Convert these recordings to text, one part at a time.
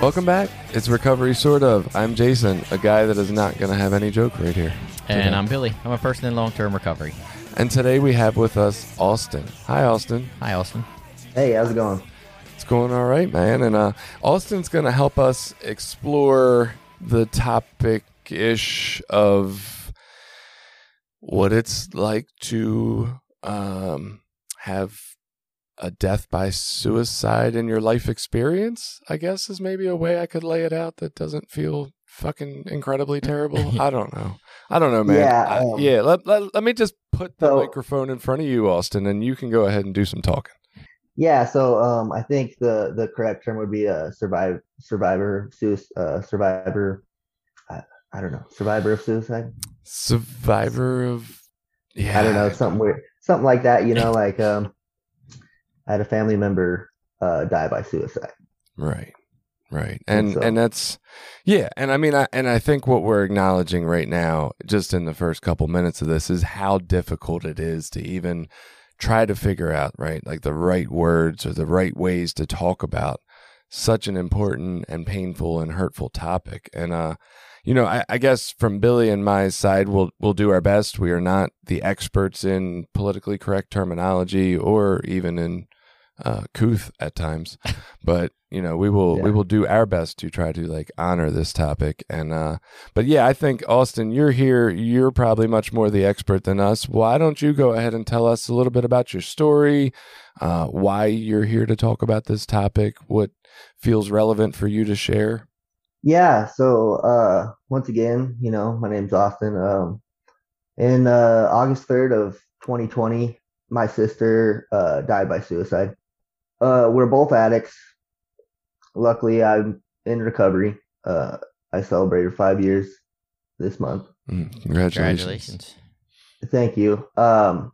Welcome back. It's Recovery Sort of. I'm Jason, a guy that is not going to have any joke right here. And I'm Billy. I'm a person in long term recovery. And today we have with us Austin. Hi, Austin. Hi, Austin. Hey, how's it going? It's going all right, man. And uh, Austin's going to help us explore the topic ish of what it's like to um, have a death by suicide in your life experience, I guess is maybe a way I could lay it out that doesn't feel fucking incredibly terrible. I don't know. I don't know, man. Yeah, I- um, yeah. Let, let, let me just put the So- microphone in front of you, Austin, and you can go ahead and do some talking. Yeah, so um, I think the the correct term would be a survive survivor sui- uh, survivor. I, I don't know, survivor of suicide. Survivor of. Yeah. I don't know, something weird, something like that. You know, like um, I had a family member uh, die by suicide. Right. Right. And And so- and that's yeah, and I mean I and I think what we're acknowledging right now just in the first couple minutes of this is how difficult it is to even try to figure out, right? Like the right words or the right ways to talk about such an important and painful and hurtful topic. And uh you know, I, I guess from Billy and my side, we'll we'll do our best. We are not the experts in politically correct terminology or even in uh, couth at times, but you know we will we will do our best to try to like honor this topic. And uh, but yeah, I think Austin, you're here. You're probably much more the expert than us. Why don't you go ahead and tell us a little bit about your story, uh, why you're here to talk about this topic, what feels relevant for you to share? Yeah, so uh, once again, you know, my name's Austin. Um, in uh, August third of 2020, my sister uh, died by suicide. Uh, we're both addicts. Luckily, I'm in recovery. Uh, I celebrated five years this month. Mm, congratulations. Congratulations. Thank you. Um,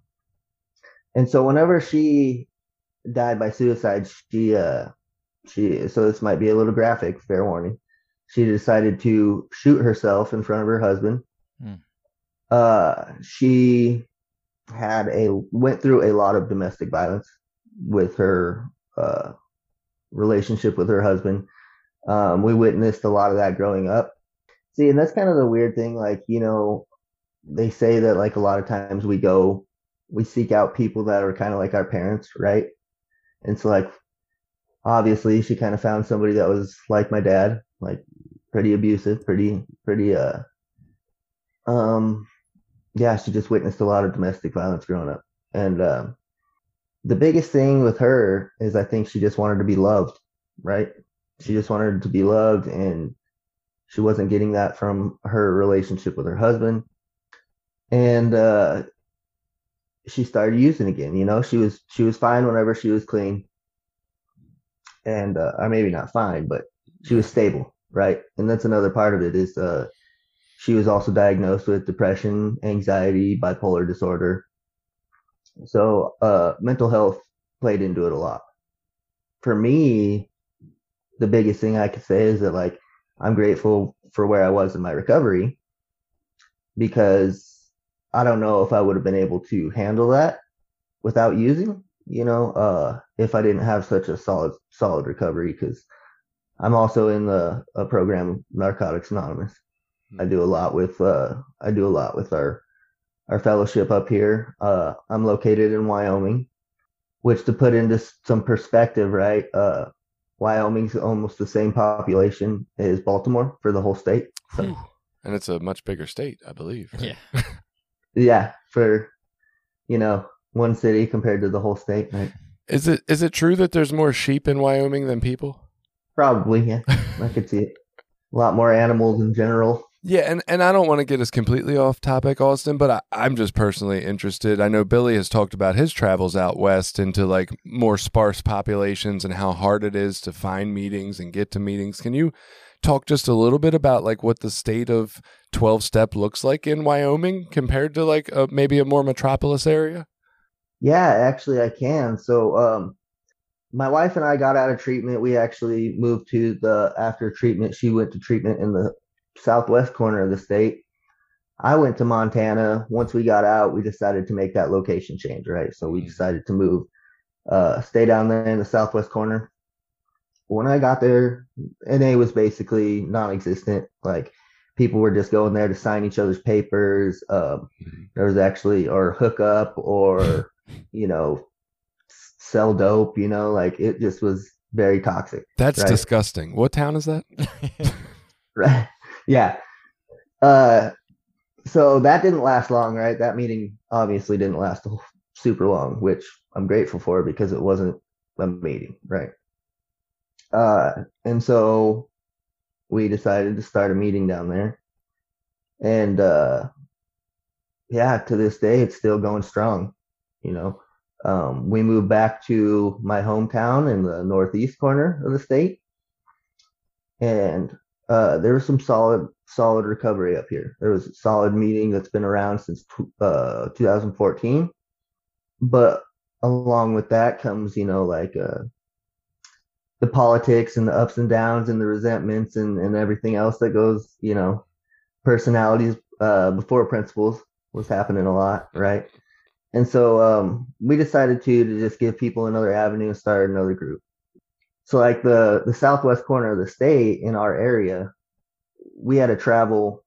and so whenever she died by suicide, she uh, she so this might be a little graphic, fair warning. She decided to shoot herself in front of her husband. Hmm. Uh, she had a went through a lot of domestic violence with her uh relationship with her husband. Um, we witnessed a lot of that growing up. See, and that's kind of the weird thing. Like, you know, they say that like a lot of times we go, we seek out people that are kind of like our parents, right? And so, like, obviously, she kind of found somebody that was like my dad, like pretty abusive, pretty, pretty, uh, um, yeah, she just witnessed a lot of domestic violence growing up. And, um, the biggest thing with her is I think she just wanted to be loved, right? She just wanted to be loved and she wasn't getting that from her relationship with her husband. And uh she started using again, you know, she was she was fine whenever she was clean. And uh or maybe not fine, but she was stable, right? And that's another part of it is uh she was also diagnosed with depression, anxiety, bipolar disorder. So uh mental health played into it a lot. For me, the biggest thing I could say is that like I'm grateful for where I was in my recovery because I don't know if I would have been able to handle that without using, you know, uh, if I didn't have such a solid, solid recovery because I'm also in the a program Narcotics Anonymous. I do a lot with, uh, I do a lot with our, our fellowship up here. Uh, I'm located in Wyoming, which to put into some perspective, right? Uh, Wyoming's almost the same population as Baltimore for the whole state. So And it's a much bigger state, I believe. right? Yeah. yeah, for you know one city compared to the whole state, right? Is it is it true that there's more sheep in Wyoming than people? Probably, yeah. I could see it. A lot more animals in general. Yeah, and, and I don't want to get us completely off topic, Austin, but I, I'm just personally interested. I know Billy has talked about his travels out west into like more sparse populations and how hard it is to find meetings and get to meetings. Can you talk just a little bit about like what the state of 12 step looks like in Wyoming compared to like a, maybe a more metropolis area? Yeah, actually I can. So um my wife and I got out of treatment. We actually moved to the after treatment. She went to treatment in the southwest corner of the state. I went to Montana. Once we got out, we decided to make that location change, right? So we decided to move, uh, stay down there in the southwest corner. When I got there, NA was basically non-existent. Like people were just going there to sign each other's papers. Um, there was actually or hook up or you know sell dope. You know, like it just was very toxic. That's right? disgusting. What town is that? right yeah. Uh so that didn't last long right? That meeting obviously didn't last super long which i'm grateful for because it wasn't a meeting right? Uh and so we decided to start a meeting down there. And uh yeah to this day it's still going strong you know? Um, we moved back to my hometown in the northeast corner of the state. And uh, there was some solid solid recovery up here. There was a solid meeting that's been around since uh, 2014, but along with that comes you know like uh, the politics and the ups and downs and the resentments and, and everything else that goes you know personalities uh, before principles was happening a lot right? And so um, we decided to to just give people another avenue and start another group so like the the southwest corner of the state in our area, we had to travel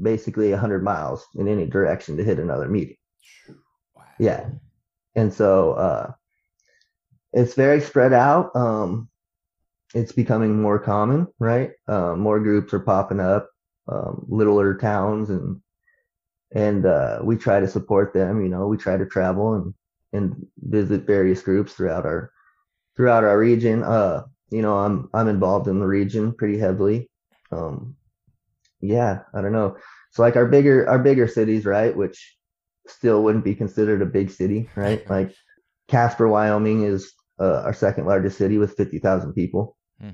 basically 100 miles in any direction to hit another meeting. Wow. Yeah. And so uh, it's very spread out. Um, it's becoming more common, right? Uh, more groups are popping up, um, littler towns, and and uh, we try to support them. You know, we try to travel and and visit various groups throughout our throughout our region. Uh, you know, I'm I'm involved in the region pretty heavily. Um, yeah, I don't know. So like our bigger our bigger cities, right, which still wouldn't be considered a big city, right? Like Casper, Wyoming is uh, our second largest city with 50,000 people. Hmm.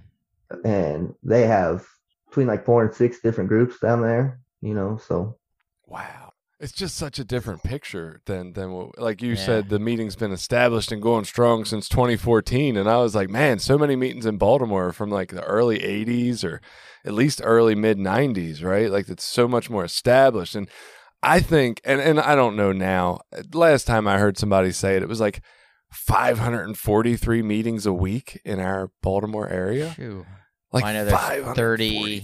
And they have between like four and six different groups down there, you know, so wow. It's just such a different picture than than what, like you yeah. said. The meeting's been established and going strong since 2014, and I was like, man, so many meetings in Baltimore from like the early 80s or at least early mid 90s, right? Like it's so much more established, and I think, and and I don't know now. Last time I heard somebody say it, it was like 543 meetings a week in our Baltimore area. Like I know there's 30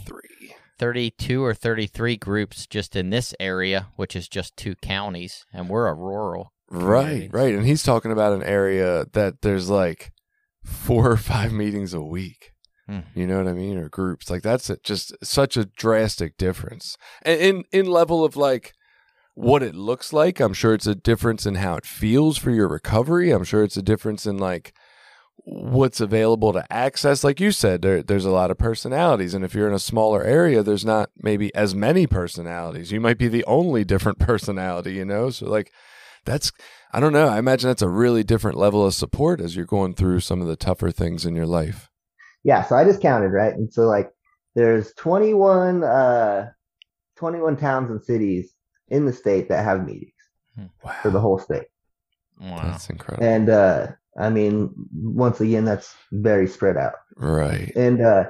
32 or 33 groups just in this area, which is just two counties, and we're a rural. Right, right. And he's talking about an area that there's like four or five meetings a week. Hmm. You know what I mean? Or groups. Like that's just such a drastic difference. And in in level of like what it looks like, I'm sure it's a difference in how it feels for your recovery. I'm sure it's a difference in like what's available to access. Like you said there, there's a lot of personalities and if you're in a smaller area there's not maybe as many personalities. You might be the only different personality you know? So like that's i don't know. I imagine that's a really different level of support as you're going through some of the tougher things in your life. Yeah so i just counted right? And so like there's 21 uh 21 towns and cities in the state that have meetings wow. for the whole state. Wow. that's incredible. And uh I mean, once again, that's very spread out. Right. And uh,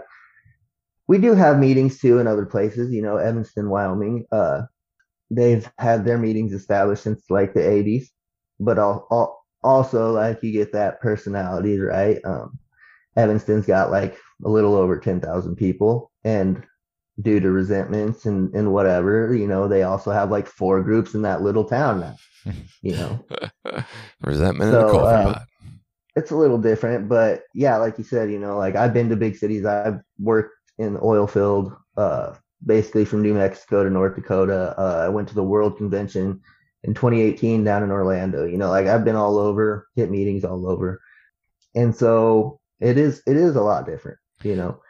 we do have meetings too in other places. You know, Evanston, Wyoming. Uh, they've had their meetings established since like the 80s, but all, all, also like you get that personality, right? Um, Evanston's got like a little over 10,000 people, and due to resentments and, and whatever, you know, they also have like four groups in that little town now. You know, resentment so, the coffee uh, pot it's a little different, but yeah, like you said, you know, like I've been to big cities. I've worked in the oil field, uh, basically from New Mexico to North Dakota. Uh, I went to the World Convention in 2018 down in Orlando. You know, like I've been all over, hit meetings all over, and so it is it is a lot different. You know,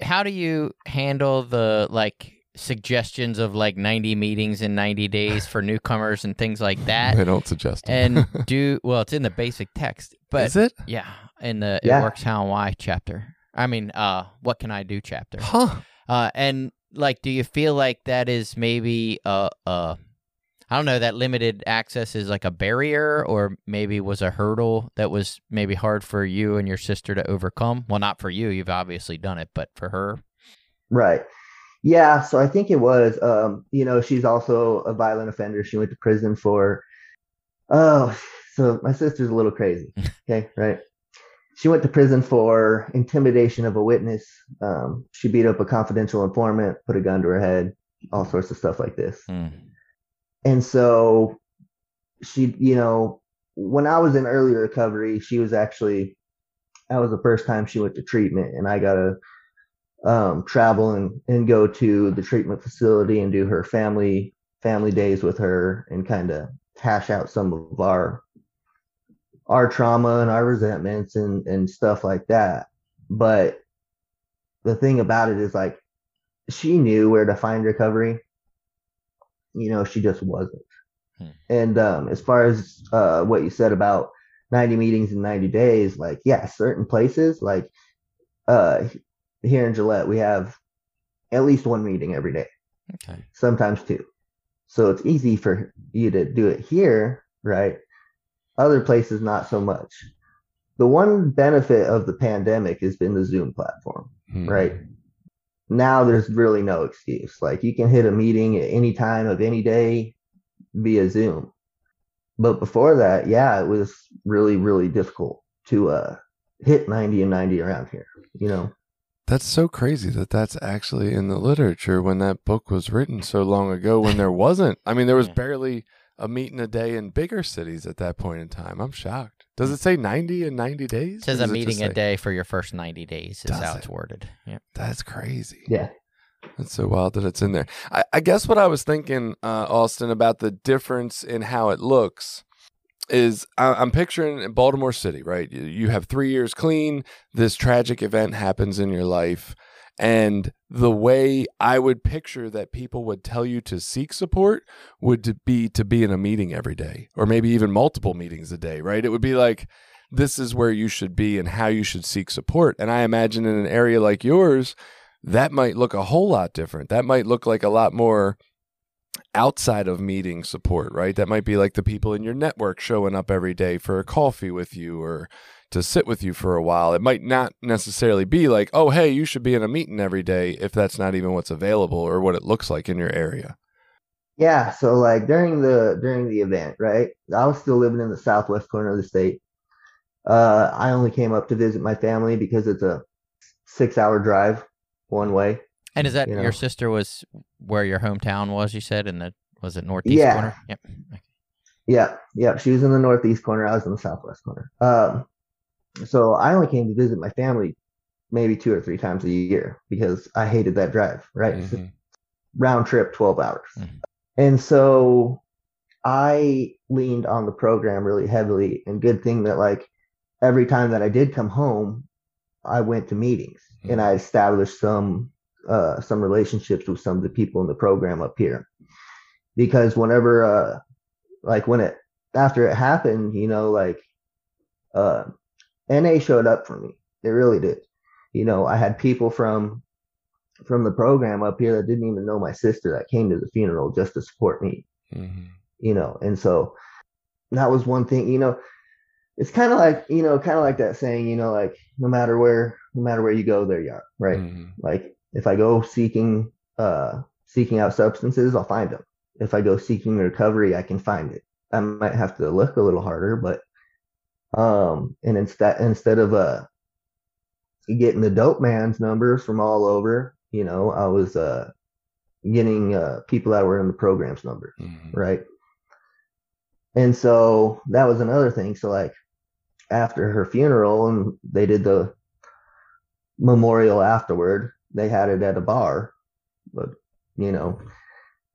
how do you handle the like suggestions of like 90 meetings in 90 days for newcomers and things like that. They don't suggest it. and do well, it's in the basic text, but Is it? yeah, in the Yeah. it works how and why chapter. I mean, uh, what can I do chapter? Huh. Uh, and like, do you feel like that is maybe uh uh I don't know that limited access is like a barrier, or maybe was a hurdle that was maybe hard for you and your sister to overcome. Well, not for you, you've obviously done it, but for her, Right. Yeah, so I think it was um, you know, she's also a violent offender. She went to prison for oh, so my sister's a little crazy. Okay, right? She went to prison for intimidation of a witness. Um, she beat up a confidential informant, put a gun to her head, all sorts of stuff like this. Hmm. And so she, you know, when I was in early recovery, she was actually that was the first time she went to treatment and I got to um, travel and, and go to the treatment facility and do her family family days with her and kind of hash out some of our our trauma and our resentments and and stuff like that. But the thing about it is like she knew where to find recovery. You know, she just wasn't. Hmm. And um, as far as uh, what you said about 90 meetings in 90 days, like yeah, certain places like uh here in Gillette, we have at least one meeting every day, okay, sometimes two. So it's easy for you to do it here, right? Other places, not so much. The one benefit of the pandemic has been the Zoom platform, Hmm. right? Now there's really no excuse. Like you can hit a meeting at any time of any day via Zoom. But before that, yeah, it was really, really difficult to uh, hit 90 and 90 around here, you know? That's so crazy that that's actually in the literature when that book was written so long ago when there wasn't. I mean, there was Yeah. barely a meeting a day in bigger cities at that point in time. I'm shocked. Does it say 90 in 90 days? it says a does it meeting just a say- day for your first ninety days is Does how it? it's worded. Yeah, That's crazy. Yeah. That's so wild that it's in there. I, I guess what I was thinking, uh, Austin, about the difference in how it looks is I, I'm picturing Baltimore City, right? You have three years clean. This tragic event happens in your life. And the way I would picture that people would tell you to seek support would be to be in a meeting every day, or maybe even multiple meetings a day, right? It would be like, this is where you should be and how you should seek support. And I imagine in an area like yours, that might look a whole lot different. That might look like a lot more outside of meeting support, right? That might be like the people in your network showing up every day for a coffee with you or to sit with you for a while. It might not necessarily be like, oh, hey, you should be in a meeting every day if that's not even what's available or what it looks like in your area. Yeah, so like during the during the event, right? I was still living in the southwest corner of the state. Uh, I only came up to visit my family because it's a six-hour drive one way. and is that You know. your sister was where your hometown was? You said in the was it northeast Yeah. corner? Yep. Yeah, yeah. She was in the northeast corner. I was in the southwest corner. Um, so I only came to visit my family maybe two or three times a year because I hated that drive. Right, Mhm. round trip, twelve hours. Mhm. And so I leaned on the program really heavily. And good thing that like every time that I did come home, I went to meetings and I established some uh, some relationships with some of the people in the program up here. Because whenever uh, like when it after it happened, you know, like uh, NA showed up for me. They really did. You know, I had people from from the program up here that didn't even know my sister that came to the funeral just to support me Mhm. you know and so that was one thing you know it's kind of like you know kind of like that saying you know like no matter where no matter where you go there you are right Mhm. like if i go seeking uh seeking out substances i'll find them if i go seeking recovery i can find it i might have to look a little harder but um and instead instead of uh getting the dope man's numbers from all over you know i was uh getting uh people that were in the program's numbers Mhm. right? And so that was another thing. So like after her funeral and they did the memorial afterward, they had it at a bar, but you know,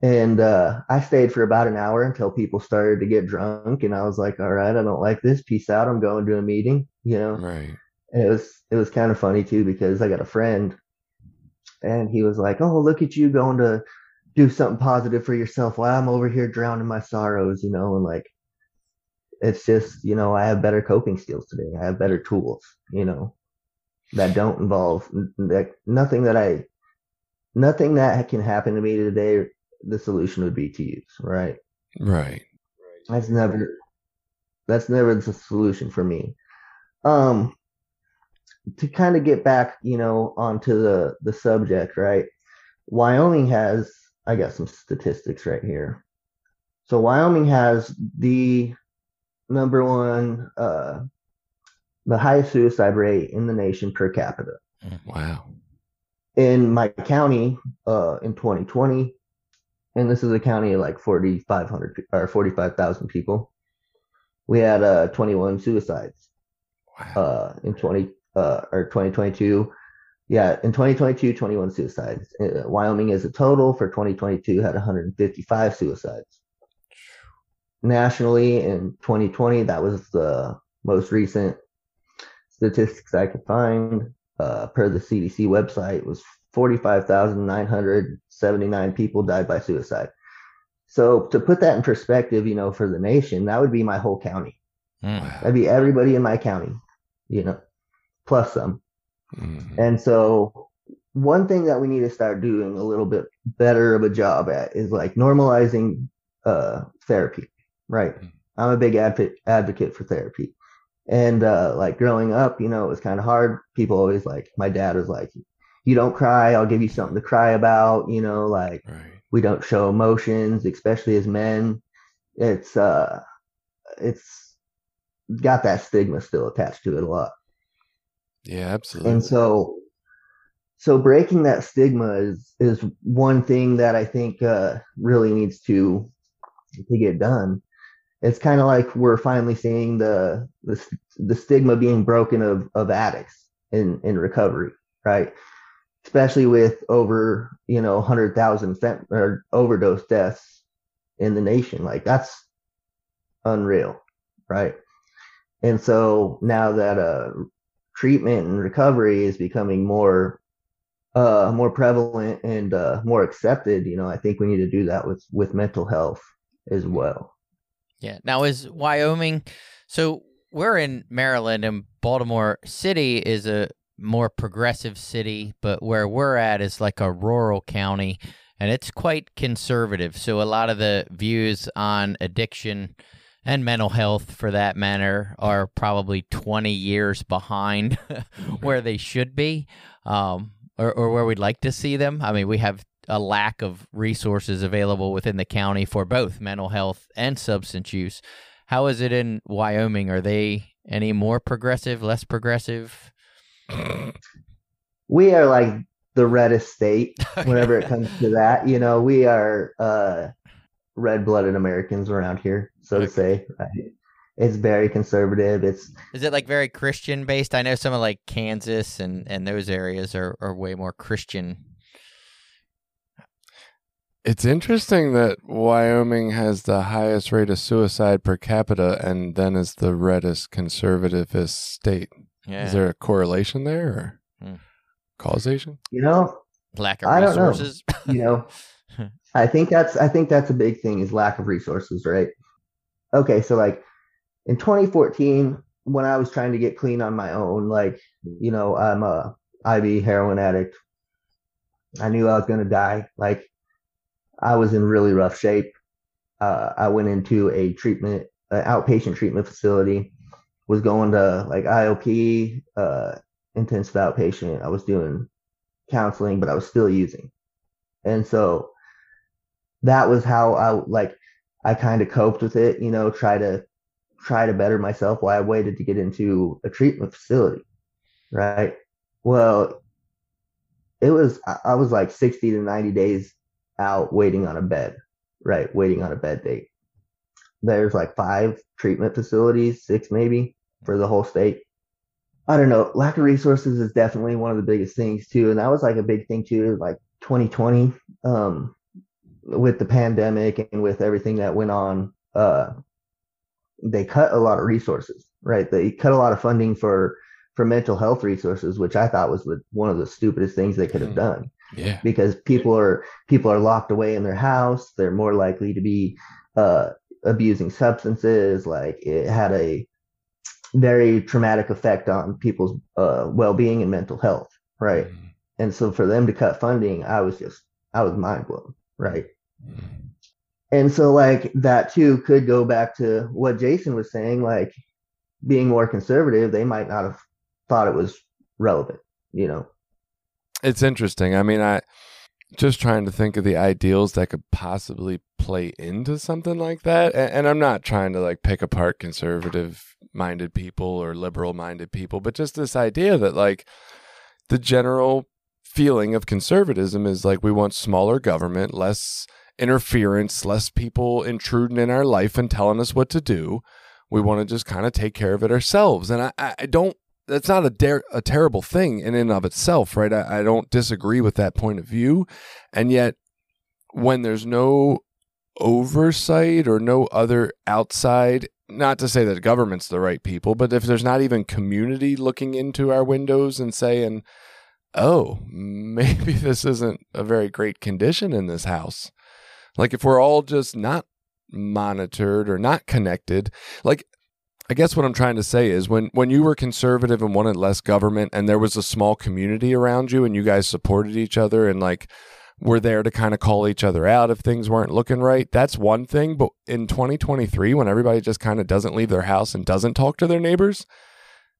and uh, I stayed for about an hour until people started to get drunk, and I was like, all right, I don't like this. Peace out. I'm going to a meeting, you know. Right. And it was it was kind of funny too because I got a friend, and he was like, "Oh, look at you going to do something positive for yourself while I'm over here drowning my sorrows," you know, and like it's just you know I have better coping skills today. I have better tools, you know, that don't involve that nothing that I nothing that can happen to me today. The solution would be to use, right? Right. That's never that's never the solution for me. Um, to kind of get back, you know, onto the the subject, right? Wyoming has, I got some statistics right here. So Wyoming has the number one, uh, the highest suicide rate in the nation per capita. Wow. In my county, uh, in 2020, and this is a county of like 4,500 or 45,000 people, we had uh 21 suicides. Wow. Uh, in 20 uh or 2022. Yeah, in 2022, 21 suicides. Uh, Wyoming as a total for 2022 had 155 suicides. Nationally in 2020, that was the most recent statistics I could find. Uh, per the CDC website, was 45,979 people died by suicide. So to put that in perspective, you know, for the nation, that would be my whole county. Mm. That'd be everybody in my county, you know, plus some. Mhm. And so one thing that we need to start doing a little bit better of a job at is like normalizing uh therapy, right? Mhm. I'm a big advocate advocate for therapy. And uh like growing up, you know, it was kind of hard. People always like my dad was like, "You don't cry, I'll give you something to cry about," you know, like Right. we don't show emotions, especially as men. It's uh it's got that stigma still attached to it a lot. Yeah, absolutely. And so so breaking that stigma is is one thing that I think uh really needs to to get done. It's kind of like we're finally seeing the the the stigma being broken of of addicts in in recovery, right? Especially with over you know 100,000 fent- or overdose deaths in the nation, like that's unreal, right? And so now that uh treatment and recovery is becoming more uh more prevalent and uh more accepted, you know, I think we need to do that with with mental health as well. Yeah. Now is Wyoming so we're in Maryland and Baltimore City is a more progressive city, but where we're at is like a rural county and it's quite conservative. So a lot of the views on addiction and mental health for that matter are probably 20 years behind where they should be um, or, or where we'd like to see them. I mean, we have a lack of resources available within the county for both mental health and substance use. How is it in Wyoming? Are they any more progressive, less progressive? We are like the reddest state whenever it comes to that. You know, we are uh red-blooded Americans around here, so to say. Right? It's very conservative. It's Is it like very Christian based? I know some of like Kansas and, and those areas are, are way more Christian. It's interesting that Wyoming has the highest rate of suicide per capita and then is the reddest conservativist state. Yeah. Is there a correlation there or Hmm. causation? you know, lack of I don't know. resources? you know i think that's i think that's a big thing is lack of resources right okay so like in 2014 when i was trying to get clean on my own like you know i'm a iv heroin addict i knew i was going to die like i was in really rough shape uh, i went into a treatment an outpatient treatment facility was going to like iop uh, intensive outpatient i was doing counseling but i was still using and so that was how I like I kind of coped with it, you know, try to try to better myself while I waited to get into a treatment facility. Right. Well, it was I was like 60 to 90 days out waiting on a bed, right? Waiting on a bed date. There's like five treatment facilities, six maybe for the whole state. I don't know. Lack of resources is definitely one of the biggest things too. And that was like a big thing too, like 2020. Um, with the pandemic and with everything that went on, uh, they cut a lot of resources, right? They cut a lot of funding for for mental health resources, which I thought was one of the stupidest things they could have Hmm. done Yeah. because people are people are locked away in their house. They're more likely to be uh, abusing substances. Like it had a very traumatic effect on people's uh, well-being and mental health, right? Mm-hmm. And so for them to cut funding, I was just I was mind blown, right? And so like that too could go back to what Jason was saying, like being more conservative, they might not have thought it was relevant, you know. It's interesting. I mean, I just trying to think of the ideals that could possibly play into something like that. And, and I'm not trying to like pick apart conservative minded people or liberal minded people, but just this idea that like the general feeling of conservatism is like we want smaller government, less interference, less people intruding in our life and telling us what to do. We want to just kind of take care of it ourselves. And I, I I don't that's not a a terrible thing in and of itself, right? I, I don't disagree with that point of view, and yet when there's no oversight or no other outside, not to say that government's the right people, but if there's not even community looking into our windows and saying, "Oh, maybe this isn't a very great condition in this house," like if we're all just not monitored or not connected, like I guess what I'm trying to say is when when you were conservative and wanted less government and there was a small community around you and you guys supported each other and like were there to kind of call each other out if things weren't looking right, that's one thing, but in 2023 when everybody just kind of doesn't leave their house and doesn't talk to their neighbors,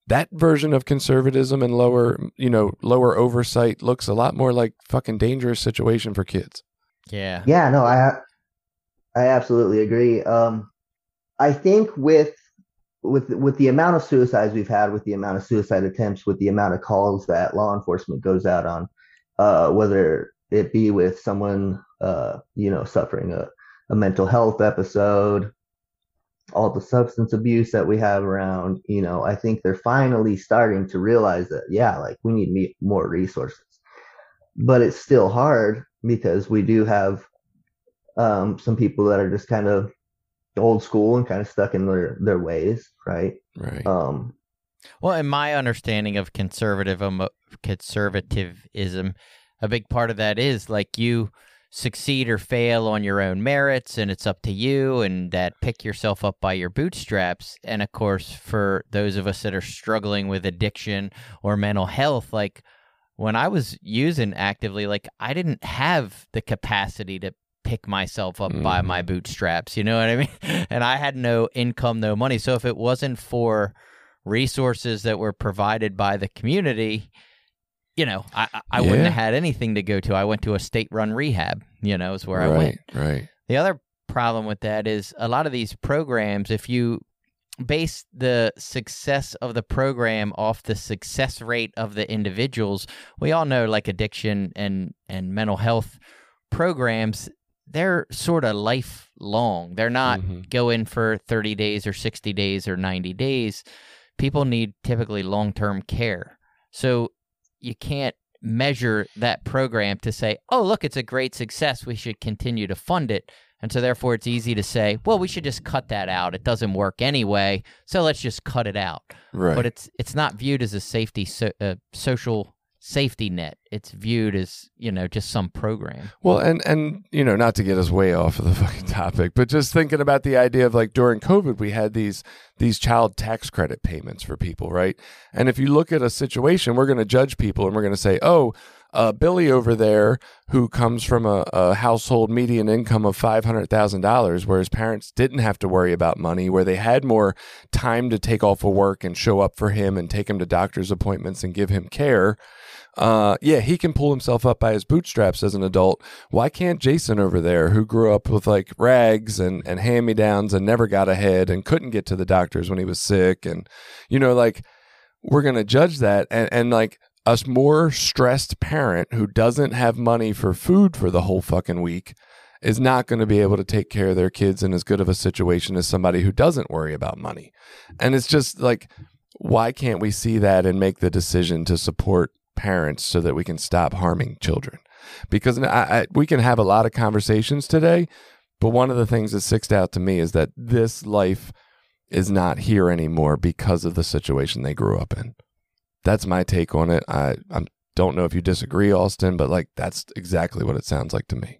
that version of conservatism and lower, you know, lower oversight looks a lot more like fucking dangerous situation for kids. Yeah. Yeah, no, I I absolutely agree. Um, I think with with with the amount of suicides we've had, with the amount of suicide attempts, with the amount of calls that law enforcement goes out on, uh, whether it be with someone uh, you know suffering a, a mental health episode, all the substance abuse that we have around, you know, I think they're finally starting to realize that yeah, like we need more resources, but it's still hard because we do have um, some people that are just kind of old school and kind of stuck in their their ways, right? Right. Um, Well, in my understanding of conservatism, conservatism, a big part of that is like you succeed or fail on your own merits, and it's up to you, and that pick yourself up by your bootstraps. And of course, for those of us that are struggling with addiction or mental health, like when I was using actively, like I didn't have the capacity to pick myself up by Mhm. my bootstraps. You know what I mean? And I had no income, no money. So if it wasn't for resources that were provided by the community, you know, I, I- I wouldn't have had anything to go to. I went to a state run rehab, you know, is where I went. Right. The other problem with that is a lot of these programs, if you base the success of the program off the success rate of the individuals, we all know like addiction and, and mental health programs, they're sort of lifelong. They're not Mhm. go in for 30 days or 60 days or 90 days. People need typically long term care. So you can't measure that program to say, oh, look, it's a great success. We should continue to fund it. And so therefore, it's easy to say, well, we should just cut that out. It doesn't work anyway. So let's just cut it out. Right. But it's it's not viewed as a safety so, uh, social safety net. It's viewed as you know just some program. Well, and and you know, not to get us way off of the fucking topic, but just thinking about the idea of like during COVID, we had these these child tax credit payments for people, right? And if you look at a situation, we're going to judge people, and we're going to say, oh. Uh, Billy over there, who comes from a, a household median income of five hundred thousand dollars, where his parents didn't have to worry about money, where they had more time to take off of work and show up for him and take him to doctor's appointments and give him care uh, yeah, he can pull himself up by his bootstraps as an adult. Why can't Jason over there, who grew up with like rags and, and hand me downs and never got ahead and couldn't get to the doctors when he was sick? And, you know, like, we're going to judge that. And, and like, a more stressed parent who doesn't have money for food for the whole fucking week is not going to be able to take care of their kids in as good of a situation as somebody who doesn't worry about money. And it's just like, why can't we see that and make the decision to support parents so that we can stop harming children? Because I, I, we can have a lot of conversations today, but one of the things that sticks out to me is that this life is not here anymore because of the situation they grew up in. That's my take on it. I I don't know if you disagree, Austin, but like that's exactly what it sounds like to me.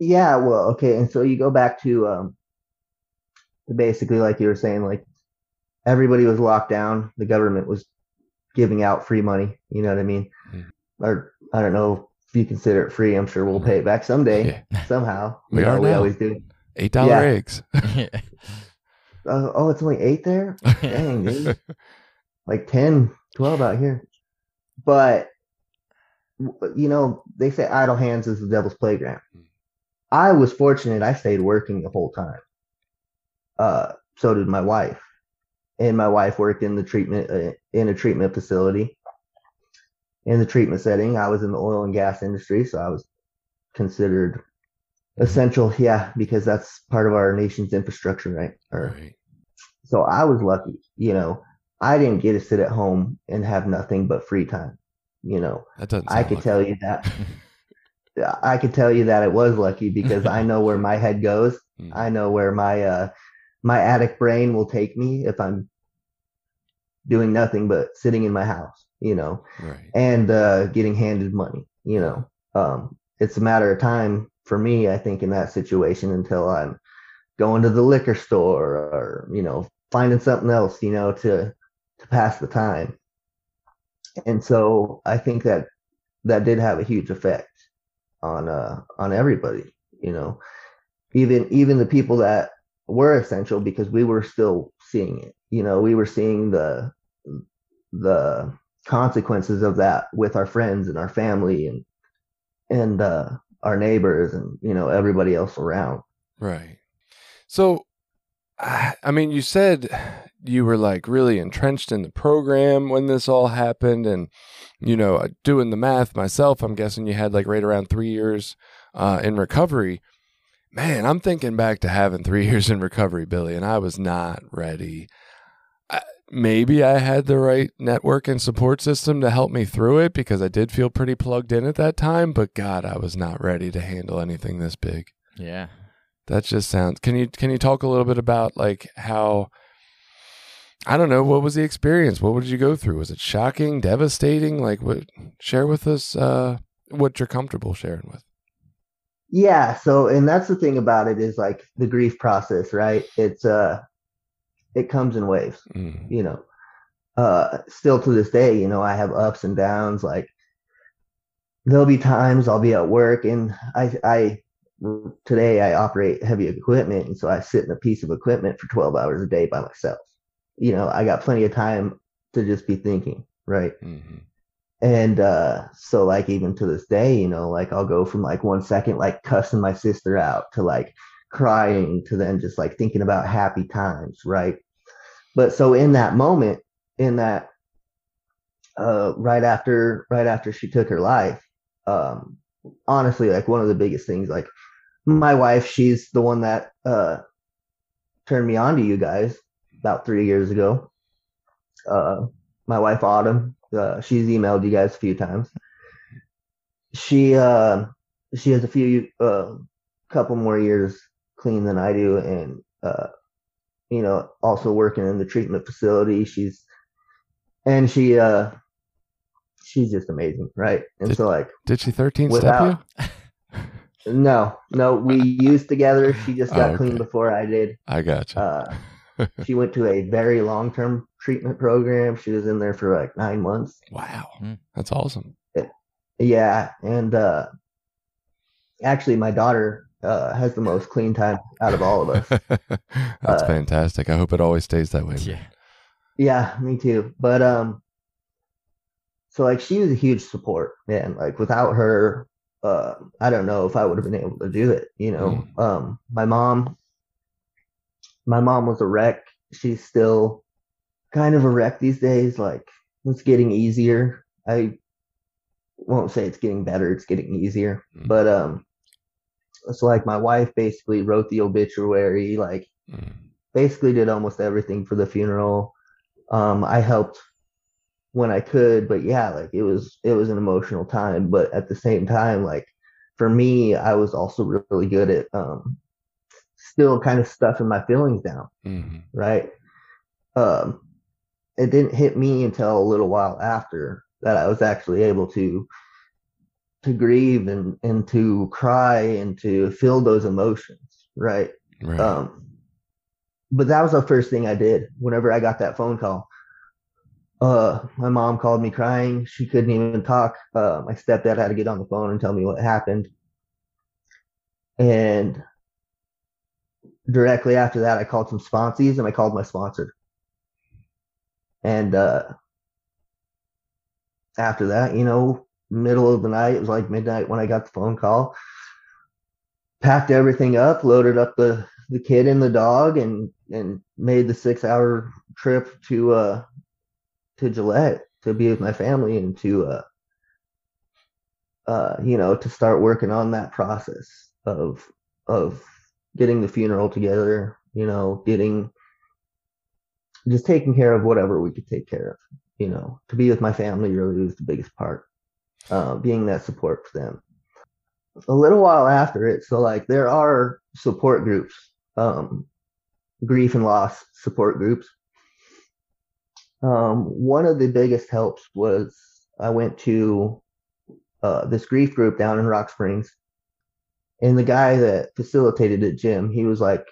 Yeah, well, okay, and so you go back to um, basically like you were saying, like everybody was locked down. The government was giving out free money. You know what I mean? Mm. Or I don't know if you consider it free. I'm sure we'll pay it back someday Yeah. somehow. We You know, are we now. always do. Eight dollar Yeah. eggs. Uh, oh, it's only eight there. Dang, dude. like 10, 12 out here. But you know, they say idle hands is the devil's playground. I was fortunate; I stayed working the whole time. Uh, so did my wife, and my wife worked in the treatment uh, in a treatment facility. In the treatment setting, I was in the oil and gas industry, so I was considered essential. Yeah, because that's part of our nation's infrastructure, right? Or Right. so I was lucky, you know. I didn't get to sit at home and have nothing but free time. You know. I could like tell you that. I could tell you that it was lucky because I know where my head goes. Mm. I know where my uh my addict brain will take me if I'm doing nothing but sitting in my house, you know, Right. and uh getting handed money, you know. Um it's a matter of time for me, I think, in that situation until I'm going to the liquor store or, you know, finding something else, you know, to to pass the time. And so I think that that did have a huge effect on uh on everybody, you know. Even even the people that were essential because we were still seeing it. You know, we were seeing the the consequences of that with our friends and our family and and uh our neighbors and you know everybody else around. Right. So, I mean, you said you were like really entrenched in the program when this all happened, and you know, uh, doing the math myself, I'm guessing you had like right around three years uh, in recovery. Man, I'm thinking back to having three years in recovery, Billy, and I was not ready. I, maybe I had the right network and support system to help me through it because I did feel pretty plugged in at that time, but God, I was not ready to handle anything this big. yeah. That just sounds. Can you can you talk a little bit about like how? I don't know. What was the experience? What did you go through? Was it shocking, devastating? Like, what? Share with us uh, what you're comfortable sharing with. Yeah, so and that's the thing about it is like the grief process, right? It's uh it comes in waves. Mm. you know uh still to this day you know i have ups and downs like there'll be times i'll be at work and i i today i operate heavy equipment and so i sit in a piece of equipment for 12 hours a day by myself you know i got plenty of time to just be thinking right? Hmm and uh so like even to this day you know like i'll go from like one second like cussing my sister out to like crying to then just like thinking about happy times right? But so in that moment in that uh right after right after she took her life um honestly like one of the biggest things like my wife she's the one that uh turned me on to you guys about three years ago. Uh my wife autumn uh, she's emailed you guys a few times. She uh she has a few uh couple more years clean than I do and uh you know also working in the treatment facility. She's and she uh she's just amazing right? And Did- so like Did she 13 Without- step you? no no we used together. She just got Oh, clean before I did. I got you. uh she went to a very long term treatment program she was in there for like nine months wow. Hmm. That's awesome. Yeah, and uh actually my daughter uh has the most clean time out of all of us. That's Uh, fantastic. I hope it always stays that way. Yeah. yeah, me too. But um so like she was a huge support, man. Like without her uh I don't know if I would have been able to do it, you know. Um my mom my mom was a wreck. She's still kind of a wreck these days like it's getting easier. I won't say it's getting better, it's getting easier. Mm. But um it's like my wife basically wrote the obituary, like Mm. basically did almost everything for the funeral. Um I helped when I could, but yeah, like it was it was an emotional time, but at the same time like for me, I was also really good at um still kind of stuffing my feelings down Mhm. right? Um, it didn't hit me until a little while after that I was actually able to to grieve and and to cry and to feel those emotions, right? Right. Um, but that was the first thing I did whenever I got that phone call. Uh, my mom called me crying. She couldn't even talk. Uh, my stepdad had to get on the phone and tell me what happened. And directly after that, I called some sponsees and I called my sponsor. And uh, after that, you know, middle of the night, it was like midnight when I got the phone call. Packed everything up, loaded up the the kid and the dog, and and made the six hour trip to uh to Gillette to be with my family and to uh uh you know to start working on that process of of getting the funeral together, you know, getting just taking care of whatever we could take care of, you know, to be with my family really was the biggest part. Uh, being that support for them. A little while after it, so like there are support groups, um, grief and loss support groups. Um, one of the biggest helps was I went to uh, this grief group down in Rock Springs, and the guy that facilitated it, Jim, he was like,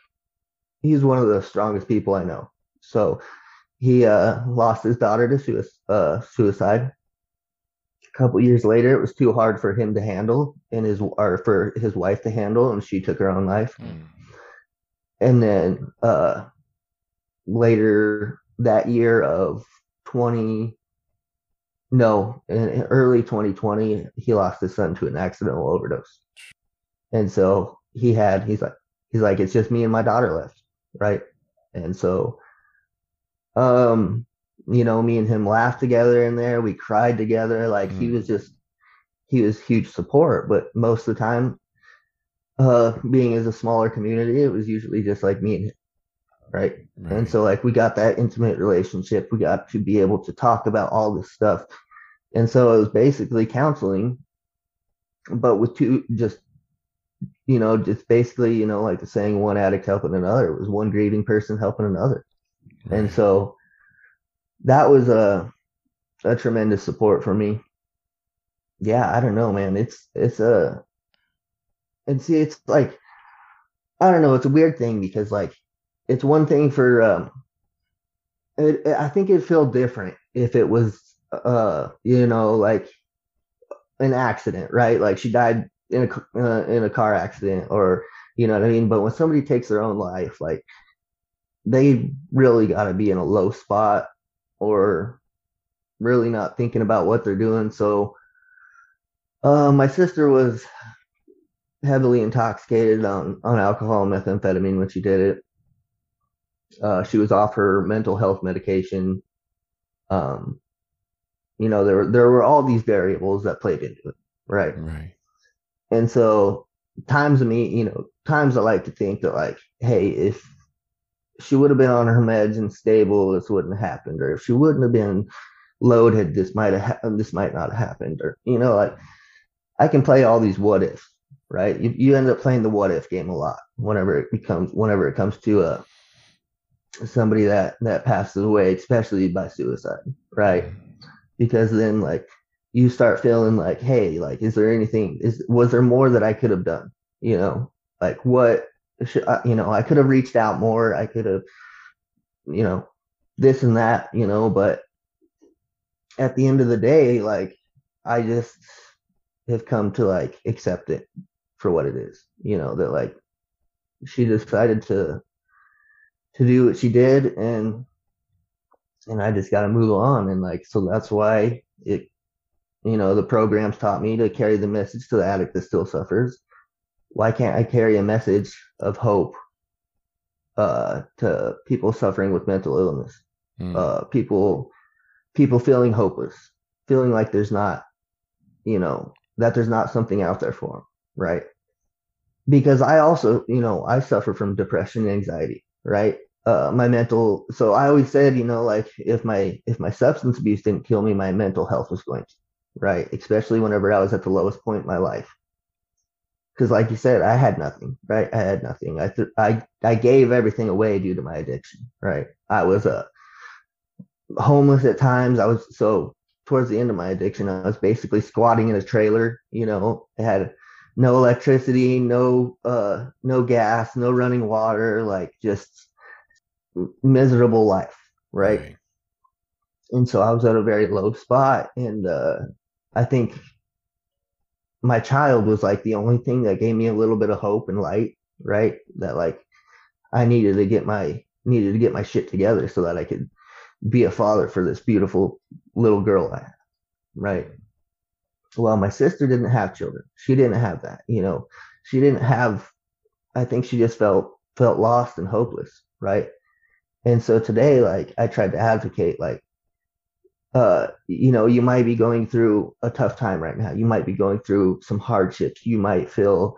he's one of the strongest people I know. So he uh, lost his daughter to sui- uh, suicide. A couple years later, it was too hard for him to handle, and his or for his wife to handle, and she took her own life. Mm. And then uh, later that year of 20, no, in in early 2020, he lost his son to an accidental overdose. And so he had, he's like, he's like, it's just me and my daughter left, right? And so, um, you know, me and him laughed together in there. We cried together. Like he Mm. was just, he was huge support. But most of the time, uh, being as a smaller community, it was usually just like me and him, right? Right. And so like we got that intimate relationship. We got to be able to talk about all this stuff. And so it was basically counseling, but with two just you know, just basically, you know, like the saying one addict helping another. It was one grieving person helping another. And so that was a a tremendous support for me. Yeah, I don't know, man. It's it's a and see it's like I don't know, it's a weird thing because like it's one thing for um it, it- I think it'd feel different if it was uh you know like an accident, right? Like she died in a uh, in a car accident or you know what I mean, but when somebody takes their own life like they really got to be in a low spot or really not thinking about what they're doing. So, uh, my sister was heavily intoxicated on, on alcohol and methamphetamine when she did it. Uh, she was off her mental health medication. Um, you know, there there were all these variables that played into it, right? Right. And so times me, you know, times I like to think that like, hey, if she would have been on her meds and stable, this wouldn't have happened, or if she wouldn't have been loaded, this might have happened, this might not have happened, or you know, like I can play all these what ifs, right? You, you end up playing the what if game a lot whenever it becomes whenever it comes to a uh, somebody that that passes away, especially by suicide, right? Because then like you start feeling like, hey, like, is there anything? Is was there more that I could have done? You know, like what? Should I, you know, I could have reached out more. I could have, you know, this and that. You know, but at the end of the day, like, I just have come to like accept it for what it is. You know, that like she decided to to do what she did and and I just got to move on and like so that's why it you know, the programs taught me to carry the message to the addict that still suffers. Why can't I carry a message of hope uh, to people suffering with mental illness? Mm. Uh, people, people feeling hopeless, feeling like there's not, you know, that there's not something out there for them, right? Because I also, you know, I suffer from depression and anxiety, right? Uh, my mental so i always said you know like if my if my substance abuse didn't kill me my mental health was going to right? Especially whenever I was at the lowest point in my life. Because, like you said, I had nothing, right? I had nothing. I th- I I gave everything away due to my addiction, right? I was uh, homeless at times. I was so towards the end of my addiction, I was basically squatting in a trailer. You know, I had no electricity, no uh, no gas, no running water, like just miserable life, right? right. And so I was at a very low spot, and uh, I think my child was like the only thing that gave me a little bit of hope and light, right? That like I needed to get my needed to get my shit together so that I could be a father for this beautiful little girl I have, right? Well, my sister didn't have children. She didn't have that, you know. She didn't have I think she just felt felt lost and hopeless, right? And so today like I tried to advocate like uh, you know, you might be going through a tough time right now. You might be going through some hardships. You might feel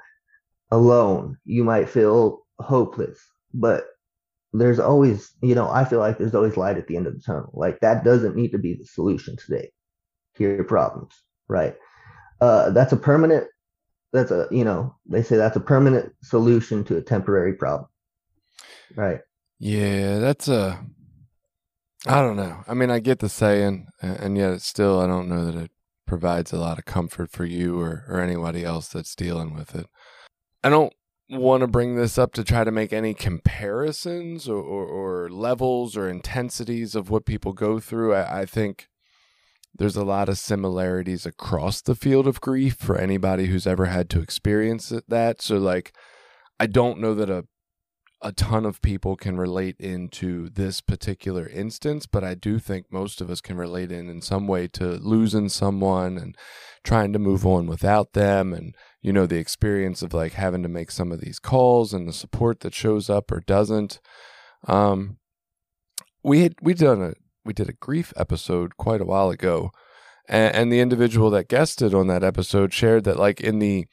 alone. You might feel hopeless. But there's always, you know, I feel like there's always light at the end of the tunnel. Like that doesn't need to be the solution today to your problems, right? Uh, that's a permanent. That's a, you know, they say that's a permanent solution to a temporary problem, right? Yeah, that's a I don't know. I mean, I get the saying, and yet it's still, I don't know that it provides a lot of comfort for you or, or anybody else that's dealing with it. I don't want to bring this up to try to make any comparisons or, or, or levels or intensities of what people go through. I, I think there's a lot of similarities across the field of grief for anybody who's ever had to experience it, that. So, like, I don't know that a a ton of people can relate into this particular instance, but I do think most of us can relate in in some way to losing someone and trying to move on without them and you know the experience of like having to make some of these calls and the support that shows up or doesn't. Um we had we done a we did a grief episode quite a while ago and, and the individual that guested on that episode shared that like in the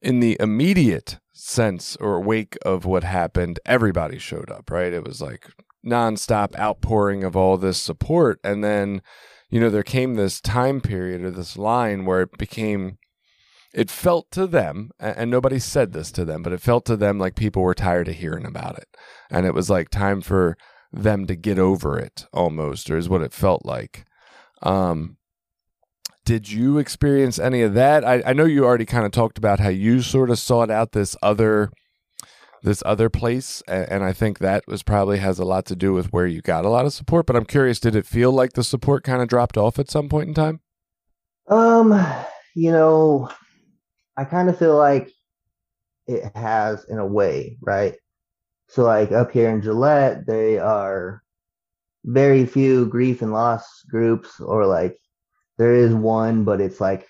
in the immediate sense or wake of what happened, everybody showed up, right? It was like nonstop outpouring of all this support. And then, you know, there came this time period or this line where it became, it felt to them, and nobody said this to them, but it felt to them like people were tired of hearing about it. And it was like time for them to get over it almost, or is what it felt like. Um, did you experience any of that? I, I know you already kind of talked about how you sort of sought out this other this other place and, I think that was probably has a lot to do with where you got a lot of support, but I'm curious, did it feel like the support kind of dropped off at some point in time? Um, you know, I kind of feel like it has in a way, right? So like up here in Gillette, they are very few grief and loss groups or like there is one, but it's like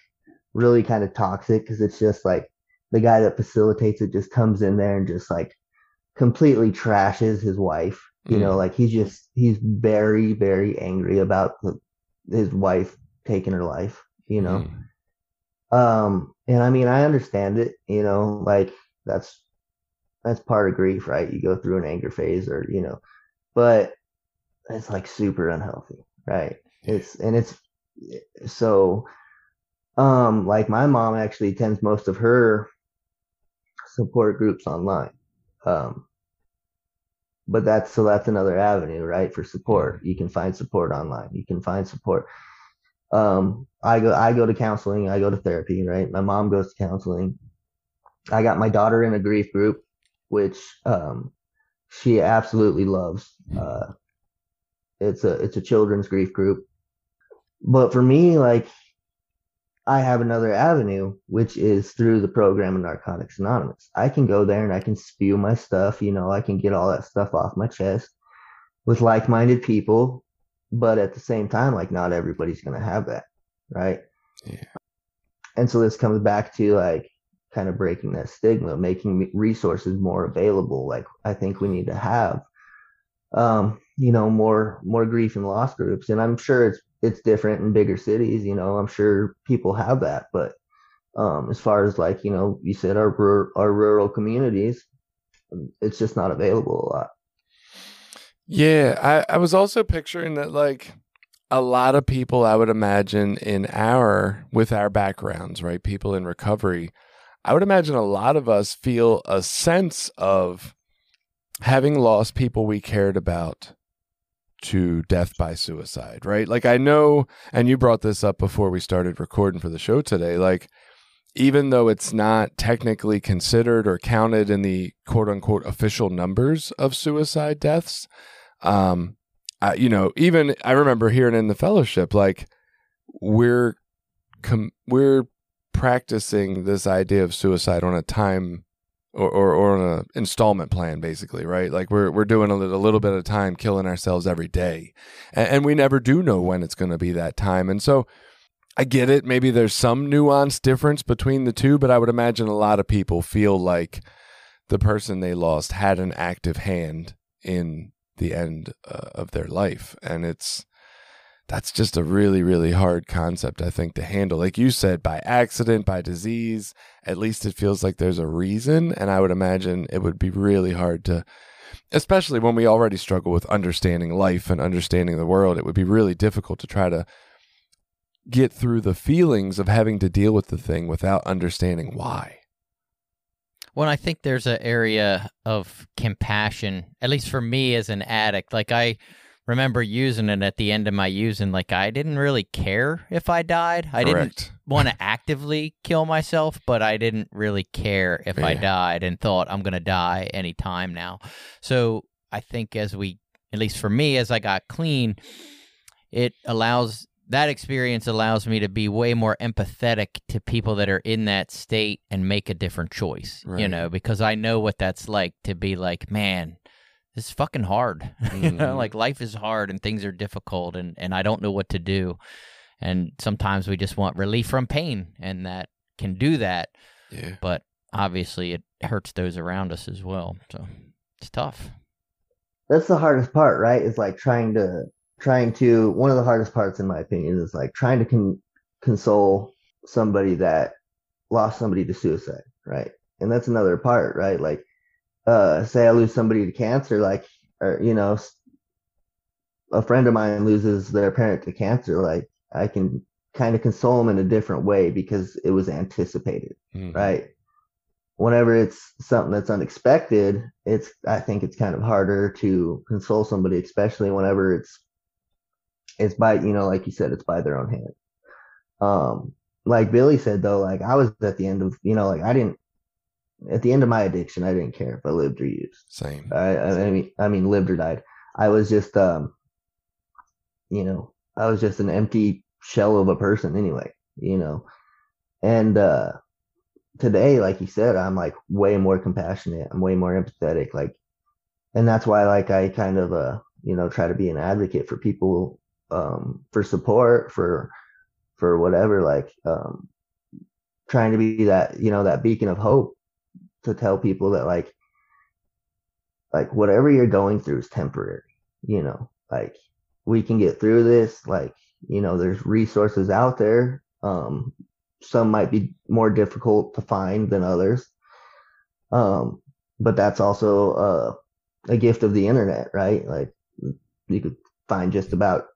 really kind of toxic because it's just like the guy that facilitates it just comes in there and just like completely trashes his wife. You mm. know, like he's just he's very very angry about the, his wife taking her life. You know, mm. um, and I mean I understand it. You know, like that's that's part of grief, right? You go through an anger phase, or you know, but it's like super unhealthy, right? It's and it's so um like my mom actually attends most of her support groups online. Um, but that's so that's another avenue, right? For support, you can find support online. You can find support. Um, I go I go to counseling. I go to therapy, right? My mom goes to counseling. I got my daughter in a grief group, which um, she absolutely loves. Uh, it's a it's a children's grief group. But for me, like I have another avenue, which is through the program of Narcotics Anonymous. I can go there and I can spew my stuff, you know, I can get all that stuff off my chest with like minded people. But at the same time, like not everybody's gonna have that, right? Yeah. And so this comes back to like kind of breaking that stigma, making resources more available. Like I think we need to have, um, you know, more more grief and loss groups, and I'm sure it's it's different in bigger cities. You know, I'm sure people have that, but um, as far as like you know, you said our our rural communities, it's just not available a lot. Yeah, I, I was also picturing that like a lot of people I would imagine in our with our backgrounds, right? People in recovery, I would imagine a lot of us feel a sense of having lost people we cared about to death by suicide, right? Like I know, and you brought this up before we started recording for the show today, like even though it's not technically considered or counted in the quote unquote official numbers of suicide deaths, um, I, you know, even I remember hearing in the fellowship, like we're com- we're practicing this idea of suicide on a time or, or, or on an installment plan, basically, right? Like we're we're doing a little, a little bit of time, killing ourselves every day, and, and we never do know when it's going to be that time. And so, I get it. Maybe there's some nuance difference between the two, but I would imagine a lot of people feel like the person they lost had an active hand in the end uh, of their life, and it's that's just a really really hard concept i think to handle like you said by accident by disease at least it feels like there's a reason and i would imagine it would be really hard to especially when we already struggle with understanding life and understanding the world it would be really difficult to try to get through the feelings of having to deal with the thing without understanding why well, I think there's an area of compassion, at least for me as an addict. Like I remember using it at the end of my using like I didn't really care if I died. I Correct. didn't want to actively kill myself, but I didn't really care if I died and thought I'm going to die any time now. So, I think as we at least for me as I got clean, it allows that experience allows me to be way more empathetic to people that are in that state and make a different choice, you know, because I know what that's like to be like, man, this is fucking hard. you know, mm-hmm. like life is hard and things are difficult and, and I don't know what to do. And sometimes we just want relief from pain and that can do that. yeah But obviously it hurts those around us as well. So it's tough. That's the hardest part, right? Is like trying to trying to one of the hardest parts in my opinion is like trying to con- console somebody that lost somebody to suicide, right? And that's another part, right? Like uh say I lose somebody to cancer like or you know a friend of mine loses their parent to cancer like I can kind of console them in a different way because it was anticipated Mhm. right? Whenever it's something that's unexpected, it's I think it's kind of harder to console somebody, especially whenever it's it's by you know, like you said, it's by their own hand. Um, like Billy said though, like I was at the end of you know, like I didn't at the end of my addiction, I didn't care if I lived or used. same I, I mean, I mean, lived or died. I was just, um, you know, I was just an empty shell of a person anyway, you know. And uh, today, like you said, I'm like way more compassionate. I'm way more empathetic. Like, and that's why, like, I kind of, uh, you know, try to be an advocate for people, um, for support, for, for whatever, like, um, trying to be that, you know, that beacon of hope to tell people that, like, like whatever you're going through is temporary you know? Like we can get through this like you know there's resources out there. Um some might be more difficult to find than others. Um but that's also uh, a gift of the internet right? Like you could find just about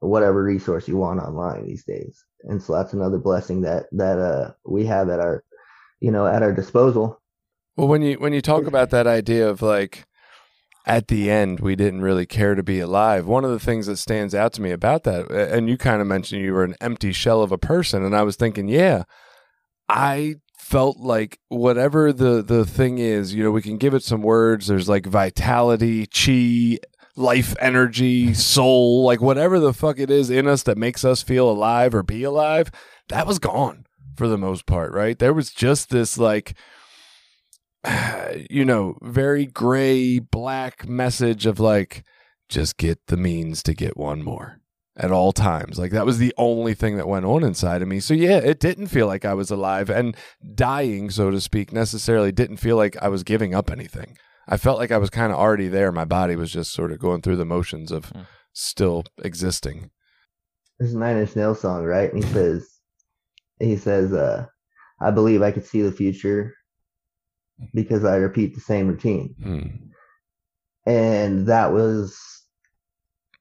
whatever resource you want online these days. And so that's another blessing that that uh we have at our you know at our disposal Well, when you when you talk about that idea of like at the end we didn't really care to be alive. One of the things that stands out to me about that, and you kind of mentioned you were an empty shell of a person, and I was thinking, yeah, I felt like whatever the the thing is, you know, we can give it some words. There's like vitality, chi, life energy, soul, like whatever the fuck it is in us that makes us feel alive or be alive. That was gone for the most part, right? There was just this like you know, very gray black message of like just get the means to get one more at all times. Like that was the only thing that went on inside of me. So yeah, it didn't feel like I was alive and dying, so to speak, necessarily didn't feel like I was giving up anything. I felt like I was kind of already there. My body was just sort of going through the motions of mm. still existing. This is Nine Inch Nails song, right? And he says, he says, uh, I believe I could see the future because I repeat the same routine. Mm. And that was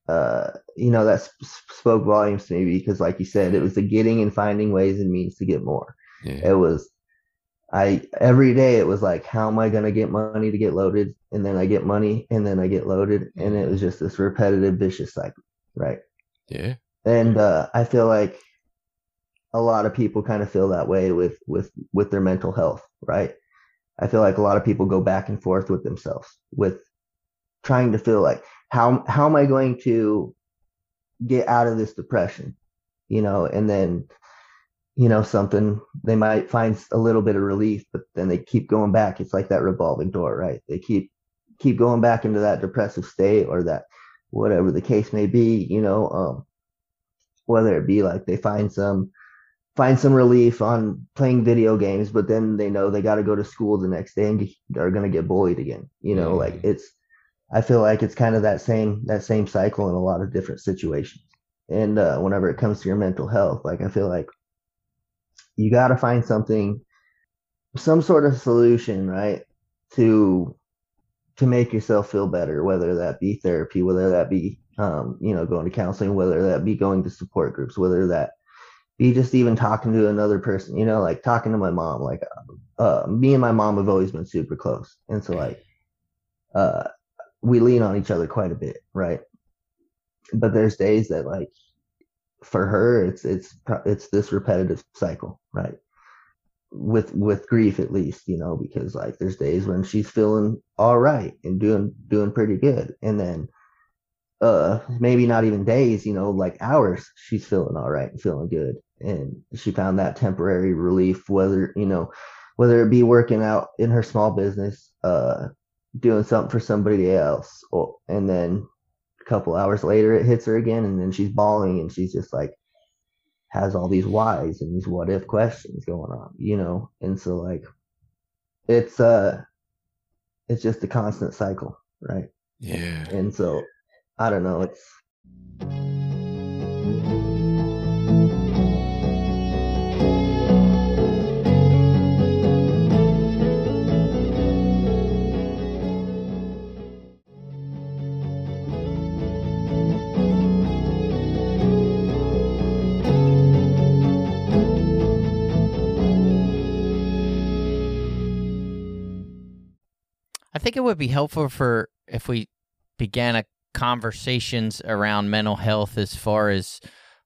uh, you know, that sp- spoke volumes to me because, like you said, it was the getting and finding ways and means to get more. Yeah. It was, I every day it was like, how am I going to get money to get loaded? And then I get money and then I get loaded. And it was just this repetitive, vicious cycle. Right. Yeah. And uh, I feel like a lot of people kind of feel that way with, with, with their mental health. Right. I feel like a lot of people go back and forth with themselves with trying to feel like, how how am I going to get out of this depression? You know, and then you know something they might find a little bit of relief, but then they keep going back. It's like that revolving door, right? They keep keep going back into that depressive state or that whatever the case may be, you know, um, whether it be like they find some find some relief on playing video games, but then they know they got to go to school the next day and are going to get bullied again. You know, mm. like it's I feel like it's kind of that same that same cycle in a lot of different situations. And uh, whenever it comes to your mental health, like I feel like you got to find something, some sort of solution, right, to to make yourself feel better. Whether that be therapy, whether that be um, you know going to counseling, whether that be going to support groups, whether that be just even talking to another person. You know, like talking to my mom. Like uh, me and my mom have always been super close, and so like uh we lean on each other quite a bit, right? But there's days that like for her it's it's it's this repetitive cycle, right? With with grief at least, you know, because like there's days when she's feeling all right and doing doing pretty good, and then uh maybe not even days, you know, like hours, she's feeling all right and feeling good, and she found that temporary relief, whether you know, whether it be working out in her small business, uh, doing something for somebody else or, and then a couple hours later it hits her again and then she's bawling and she's just like has all these whys and these what if questions going on you know? And so like it's uh it's just a constant cycle right? Yeah. And so i don't know it's think it would be helpful for if we began a conversations around mental health as far as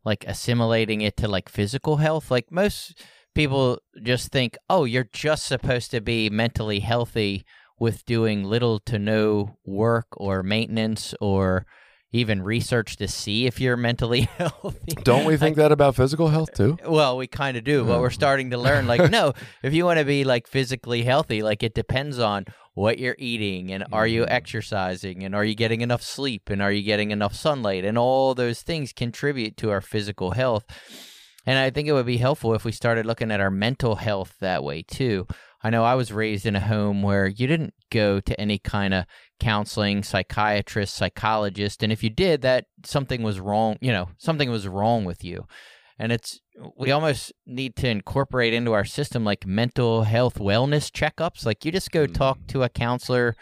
like assimilating it to like physical health. Like most people just think, oh, you're just supposed to be mentally healthy with doing little to no work or maintenance or even research to see if you're mentally healthy. Don't we think like, that about physical health too? Well, we kind of do, but we're starting to learn like no, if you want to be like physically healthy, like it depends on what you're eating and are you mm. exercising and are you getting enough sleep and are you getting enough sunlight and all those things contribute to our physical health. And I think it would be helpful if we started looking at our mental health that way too. I know I was raised in a home where you didn't go to any kind of counseling, psychiatrist, psychologist, and if you did, that something was wrong, you know, something was wrong with you. And it's we almost need to incorporate into our system like mental health wellness checkups. Like you just go talk mm. to a counselor,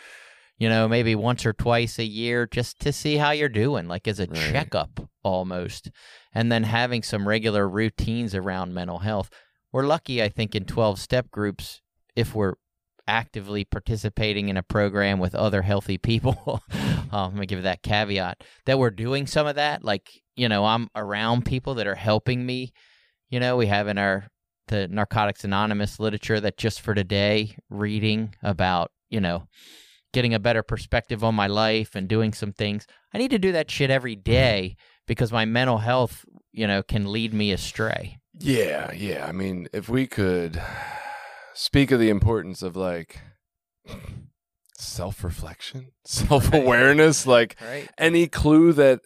you know, maybe once or twice a year just to see how you're doing, like as a right. checkup almost. And then having some regular routines around mental health. We're lucky, I think, in 12 step groups if we're actively participating in a program with other healthy people. um, I'm gonna give that caveat that we're doing some of that. Like, you know, I'm around people that are helping me. You know, we have in our the Narcotics Anonymous literature that just for today reading about, you know, getting a better perspective on my life and doing some things. I need to do that shit every day because my mental health, you know, can lead me astray. Yeah, yeah. I mean, if we could speak of the importance of like self reflection, self awareness, like Right. any clue that,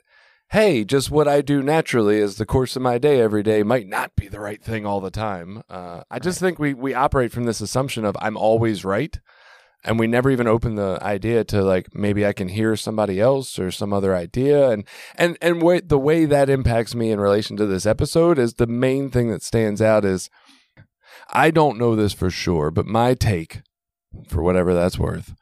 hey, just what I do naturally as the course of my day every day might not be the right thing all the time. Uh, I just think we, we operate from this assumption of I'm always right. And we never even open the idea to like maybe I can hear somebody else or some other idea, and and and way, the way that impacts me in relation to this episode is the main thing that stands out is I don't know this for sure, but my take, for whatever that's worth,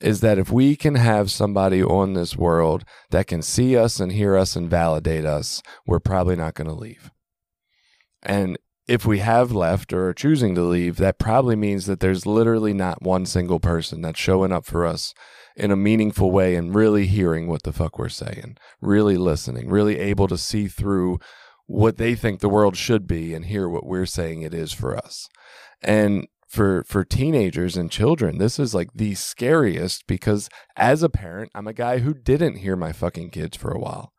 is that if we can have somebody on this world that can see us and hear us and validate us, we're probably not going to leave. And if we have left or are choosing to leave, that probably means that there's literally not one single person that's showing up for us in a meaningful way and really hearing what the fuck we're saying, really listening, really able to see through what they think the world should be and hear what we're saying it is for us. And for for teenagers and children, this is like the scariest because as a parent, I'm a guy who didn't hear my fucking kids for a while,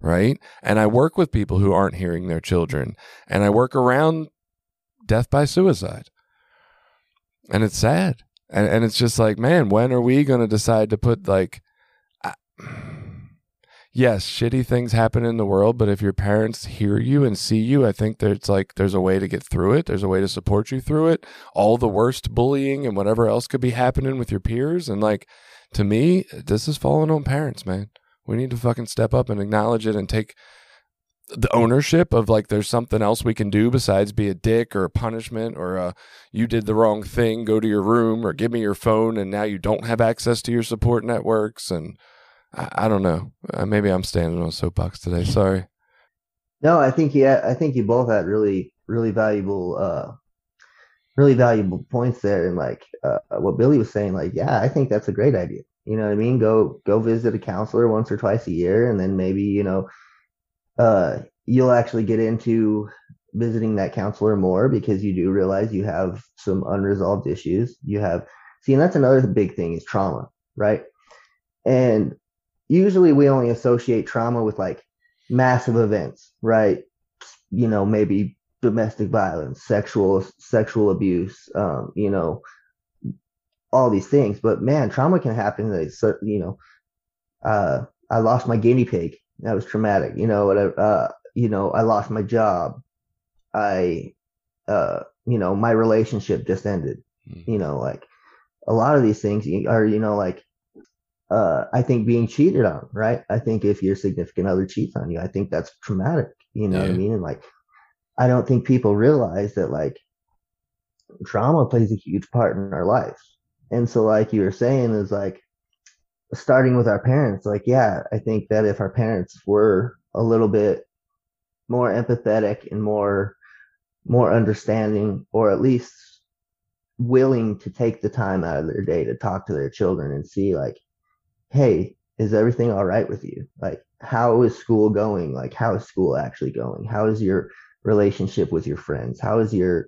right? And I work with people who aren't hearing their children, and I work around death by suicide. And it's sad. And and it's just like, man, when are we going to decide to put like I, yes, shitty things happen in the world, but if your parents hear you and see you, I think there's like there's a way to get through it. There's a way to support you through it. All the worst bullying and whatever else could be happening with your peers and like to me, this is falling on parents, man. We need to fucking step up and acknowledge it and take the ownership of like there's something else we can do besides be a dick or a punishment or a you did the wrong thing, go to your room or give me your phone and now you don't have access to your support networks and I, I don't know. Uh, maybe I'm standing on a soapbox today. Sorry. No, I think yeah, I think you both had really, really valuable, uh, really valuable points there. And like uh, what Billy was saying, like, yeah, I think that's a great idea. You know what I mean? Go go visit a counselor once or twice a year, and then maybe you know, uh, you'll actually get into visiting that counselor more because you do realize you have some unresolved issues. You have see, and that's another big thing is trauma, right? And usually we only associate trauma with like massive events, right? You know, maybe domestic violence, sexual sexual abuse, um, you know, all these things. But man, trauma can happen. Like, so, you know, uh, I lost my guinea pig. That was traumatic. You know, whatever. Uh, you know, I lost my job. I, uh, you know, my relationship just ended. Mm. You know, like a lot of these things are, you know, like uh, I think being cheated on, right? I think if your significant other cheats on you, I think that's traumatic. You know what I mean? And like, I don't think people realize that like trauma plays a huge part in our life. And so, like you were saying, is like starting with our parents. Like, yeah, I think that if our parents were a little bit more empathetic and more more understanding, or at least willing to take the time out of their day to talk to their children and see like hey, is everything all right with you? Like, how is school going? Like, how is school actually going? How is your relationship with your friends? How is your,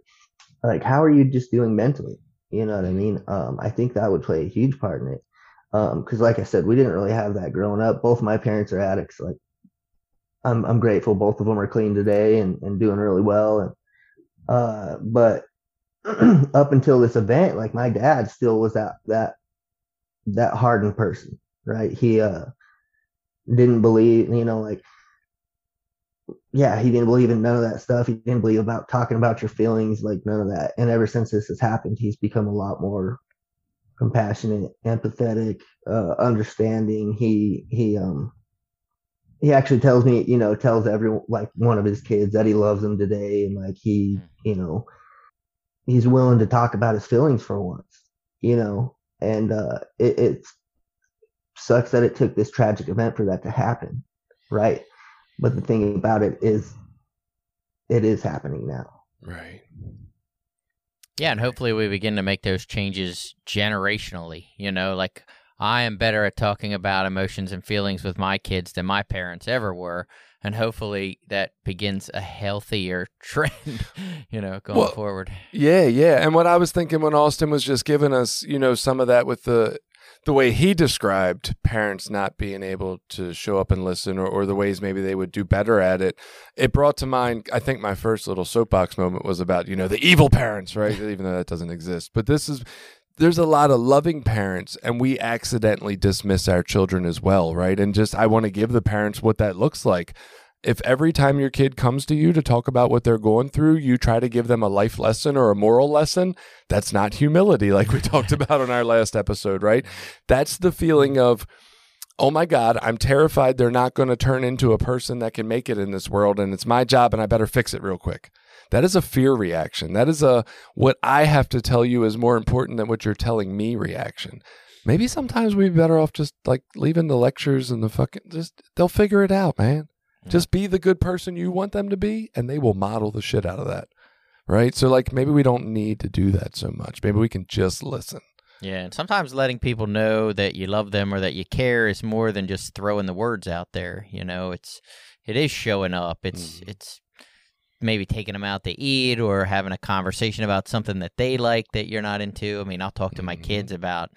like, how are you just doing mentally? You know what I mean? Um, I think that would play a huge part in it. Um, cause like I said, we didn't really have that growing up. Both my parents are addicts. Like, I'm, I'm grateful. Both of them are clean today and, and doing really well. And, uh, but up until this event, like my dad still was that, that, that hardened person right? He uh didn't believe, you know, like yeah, he didn't believe in none of that stuff. He didn't believe about talking about your feelings, like none of that. And ever since this has happened, he's become a lot more compassionate, empathetic, uh, understanding. He he um he actually tells me, you know, tells every like one of his kids that he loves them today, and like he, you know, he's willing to talk about his feelings for once, you know, and uh, it, it's sucks that it took this tragic event for that to happen, right? But the thing about it is, it is happening now. Right. Yeah, and hopefully we begin to make those changes generationally. You know, like I am better at talking about emotions and feelings with my kids than my parents ever were. And hopefully that begins a healthier trend, you know, going well, forward. Yeah, yeah. And what I was thinking when Austin was just giving us, you know, some of that with the the way he described parents not being able to show up and listen or, or the ways maybe they would do better at it, it brought to mind, I think my first little soapbox moment was about, you know, the evil parents, right? Even though that doesn't exist. But this is, there's a lot of loving parents and we accidentally dismiss our children as well, right? And just, I want to give the parents what that looks like if every time your kid comes to you to talk about what they're going through, you try to give them a life lesson or a moral lesson, that's not humility, like we talked about on our last episode, right? That's the feeling of, oh my God, I'm terrified they're not going to turn into a person that can make it in this world, and it's my job, and I better fix it real quick. That is a fear reaction. That is a what I have to tell you is more important than what you're telling me reaction. Maybe sometimes we'd be better off just like leaving the lectures and the fucking just they'll figure it out, man. Just be the good person you want them to be, and they will model the shit out of that. Right. So, like, maybe we don't need to do that so much. Maybe we can just listen. Yeah. And sometimes letting people know that you love them or that you care is more than just throwing the words out there. You know, it's, it is showing up. It's, mm. it's, maybe taking them out to eat or having a conversation about something that they like that you're not into. I mean, I'll talk to my mm-hmm. kids about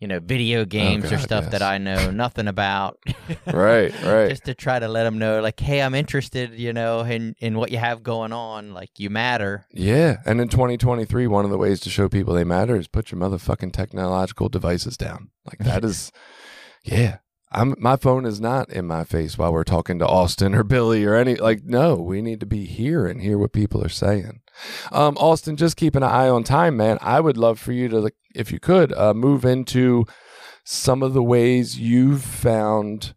you know, video oh, games oh, God, or stuff yes. that I know nothing about. right, right. Just to try to let them know, like, hey, I'm interested, you know, in in what you have going on. Like, you matter. Yeah, and in 2023, one of the ways to show people they matter is put your motherfucking technological devices down. Like that is, yeah. I'm my phone is not in my face while we're talking to Austin or Billy or any like no, we need to be here and hear what people are saying. Um, Austin, just keep an eye on time, man. I would love for you to, if you could, uh, move into some of the ways you've found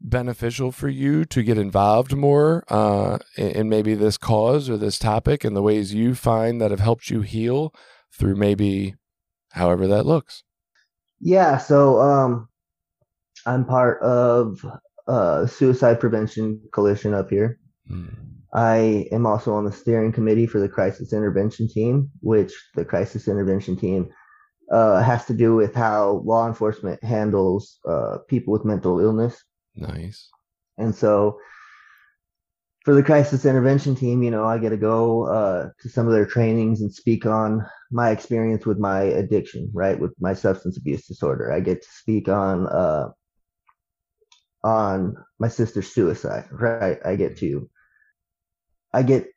beneficial for you to get involved more uh, in, maybe this cause or this topic and the ways you find that have helped you heal through maybe however that looks. Yeah, so um, I'm part of uh, Suicide Prevention Coalition up here. Mm. I am also on the steering committee for the crisis intervention team, which the crisis intervention team uh, has to do with how law enforcement handles uh, people with mental illness. Nice. And so for the crisis intervention team, you know, I get to go uh, to some of their trainings and speak on my experience with my addiction, right, with my substance abuse disorder. I get to speak on uh, on my sister's suicide, right? I get to I get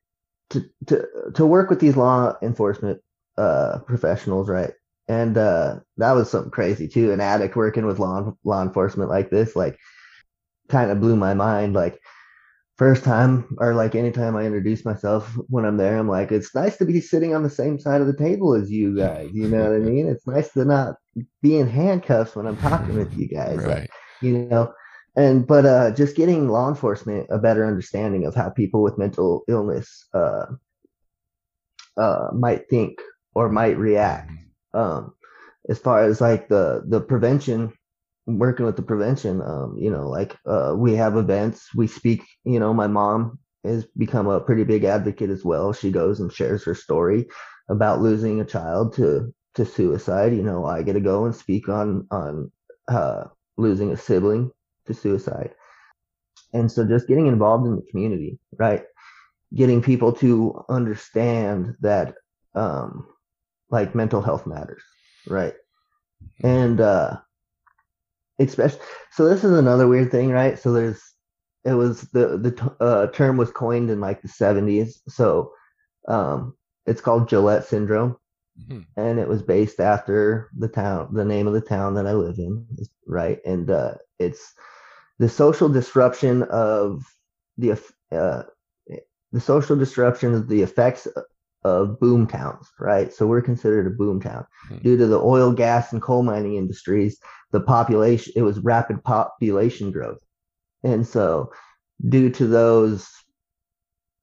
to to to work with these law enforcement uh, professionals, right? And uh, that was something crazy too. An addict working with law law enforcement like this, like, kind of blew my mind. Like, first time or like anytime I introduce myself when I'm there, I'm like, it's nice to be sitting on the same side of the table as you guys. You know what I mean? It's nice to not be in handcuffs when I'm talking with you guys. Right. Like, you know, and but uh, just getting law enforcement a better understanding of how people with mental illness uh, uh, might think or might react. Um, as far as like the the prevention working with the prevention um, you know like uh, we have events. We speak you know my mom has become a pretty big advocate as well. She goes and shares her story about losing a child to to suicide. You know i get to go and speak on on uh, losing a sibling to suicide. And so just getting involved in the community, right? Getting people to understand that um like mental health matters, right? And uh especially so this is another weird thing, right? So there's it was the the uh, term was coined in like the 70s. So um it's called Gillette syndrome. Mm-hmm. And it was based after the town, the name of the town that I live in, right? And uh, it's the social disruption of the uh, the social disruption of the effects of boom towns, right? So we're considered a boom town mm-hmm. due to the oil, gas, and coal mining industries. The population it was rapid population growth, and so due to those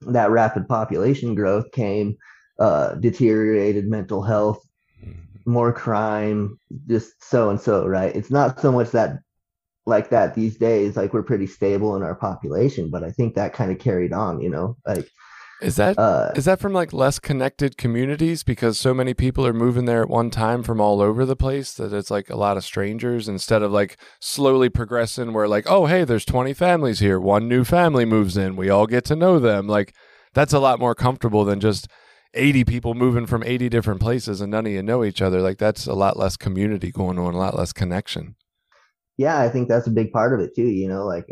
that rapid population growth came uh, deteriorated mental health, hmm. more crime, just so and so, right? It's not so much that like that these days like we're pretty stable in our population but i think that kind of carried on you know like Is that uh, is that from like less connected communities? Because so many people are moving there at one time from all over the place that it's like a lot of strangers instead of like slowly progressing where like oh hey there's 20 families here. One new family moves in. We all get to know them. Like that's a lot more comfortable than just 80 people moving from 80 different places and none of you know each other. Like that's a lot less community going on a lot less connection yeah i think that's a big part of it too you know like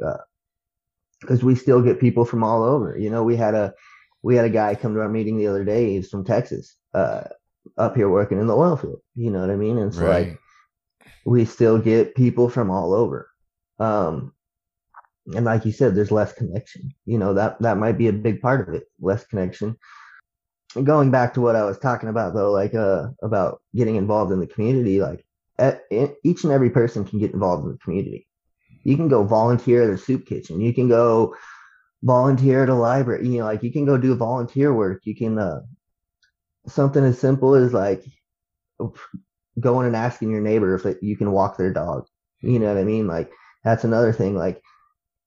because uh, we still get people from all over you know we had a we had a guy come to our meeting the other day. He's from Texas, uh, up here working in the oil field. You know what I mean? And so right. like we still get people from all over. Um, and like you said, there's less connection. You know that that might be a big part of it. Less connection. And going back to what I was talking about though, like uh about getting involved in the community, like each and every person can get involved in the community. You can go volunteer at a soup kitchen. You can go volunteer at a library. You know, like you can go do volunteer work. You can uh, something as simple as like going and asking your neighbor if it, you can walk their dog. You know what I mean? Like that's another thing. Like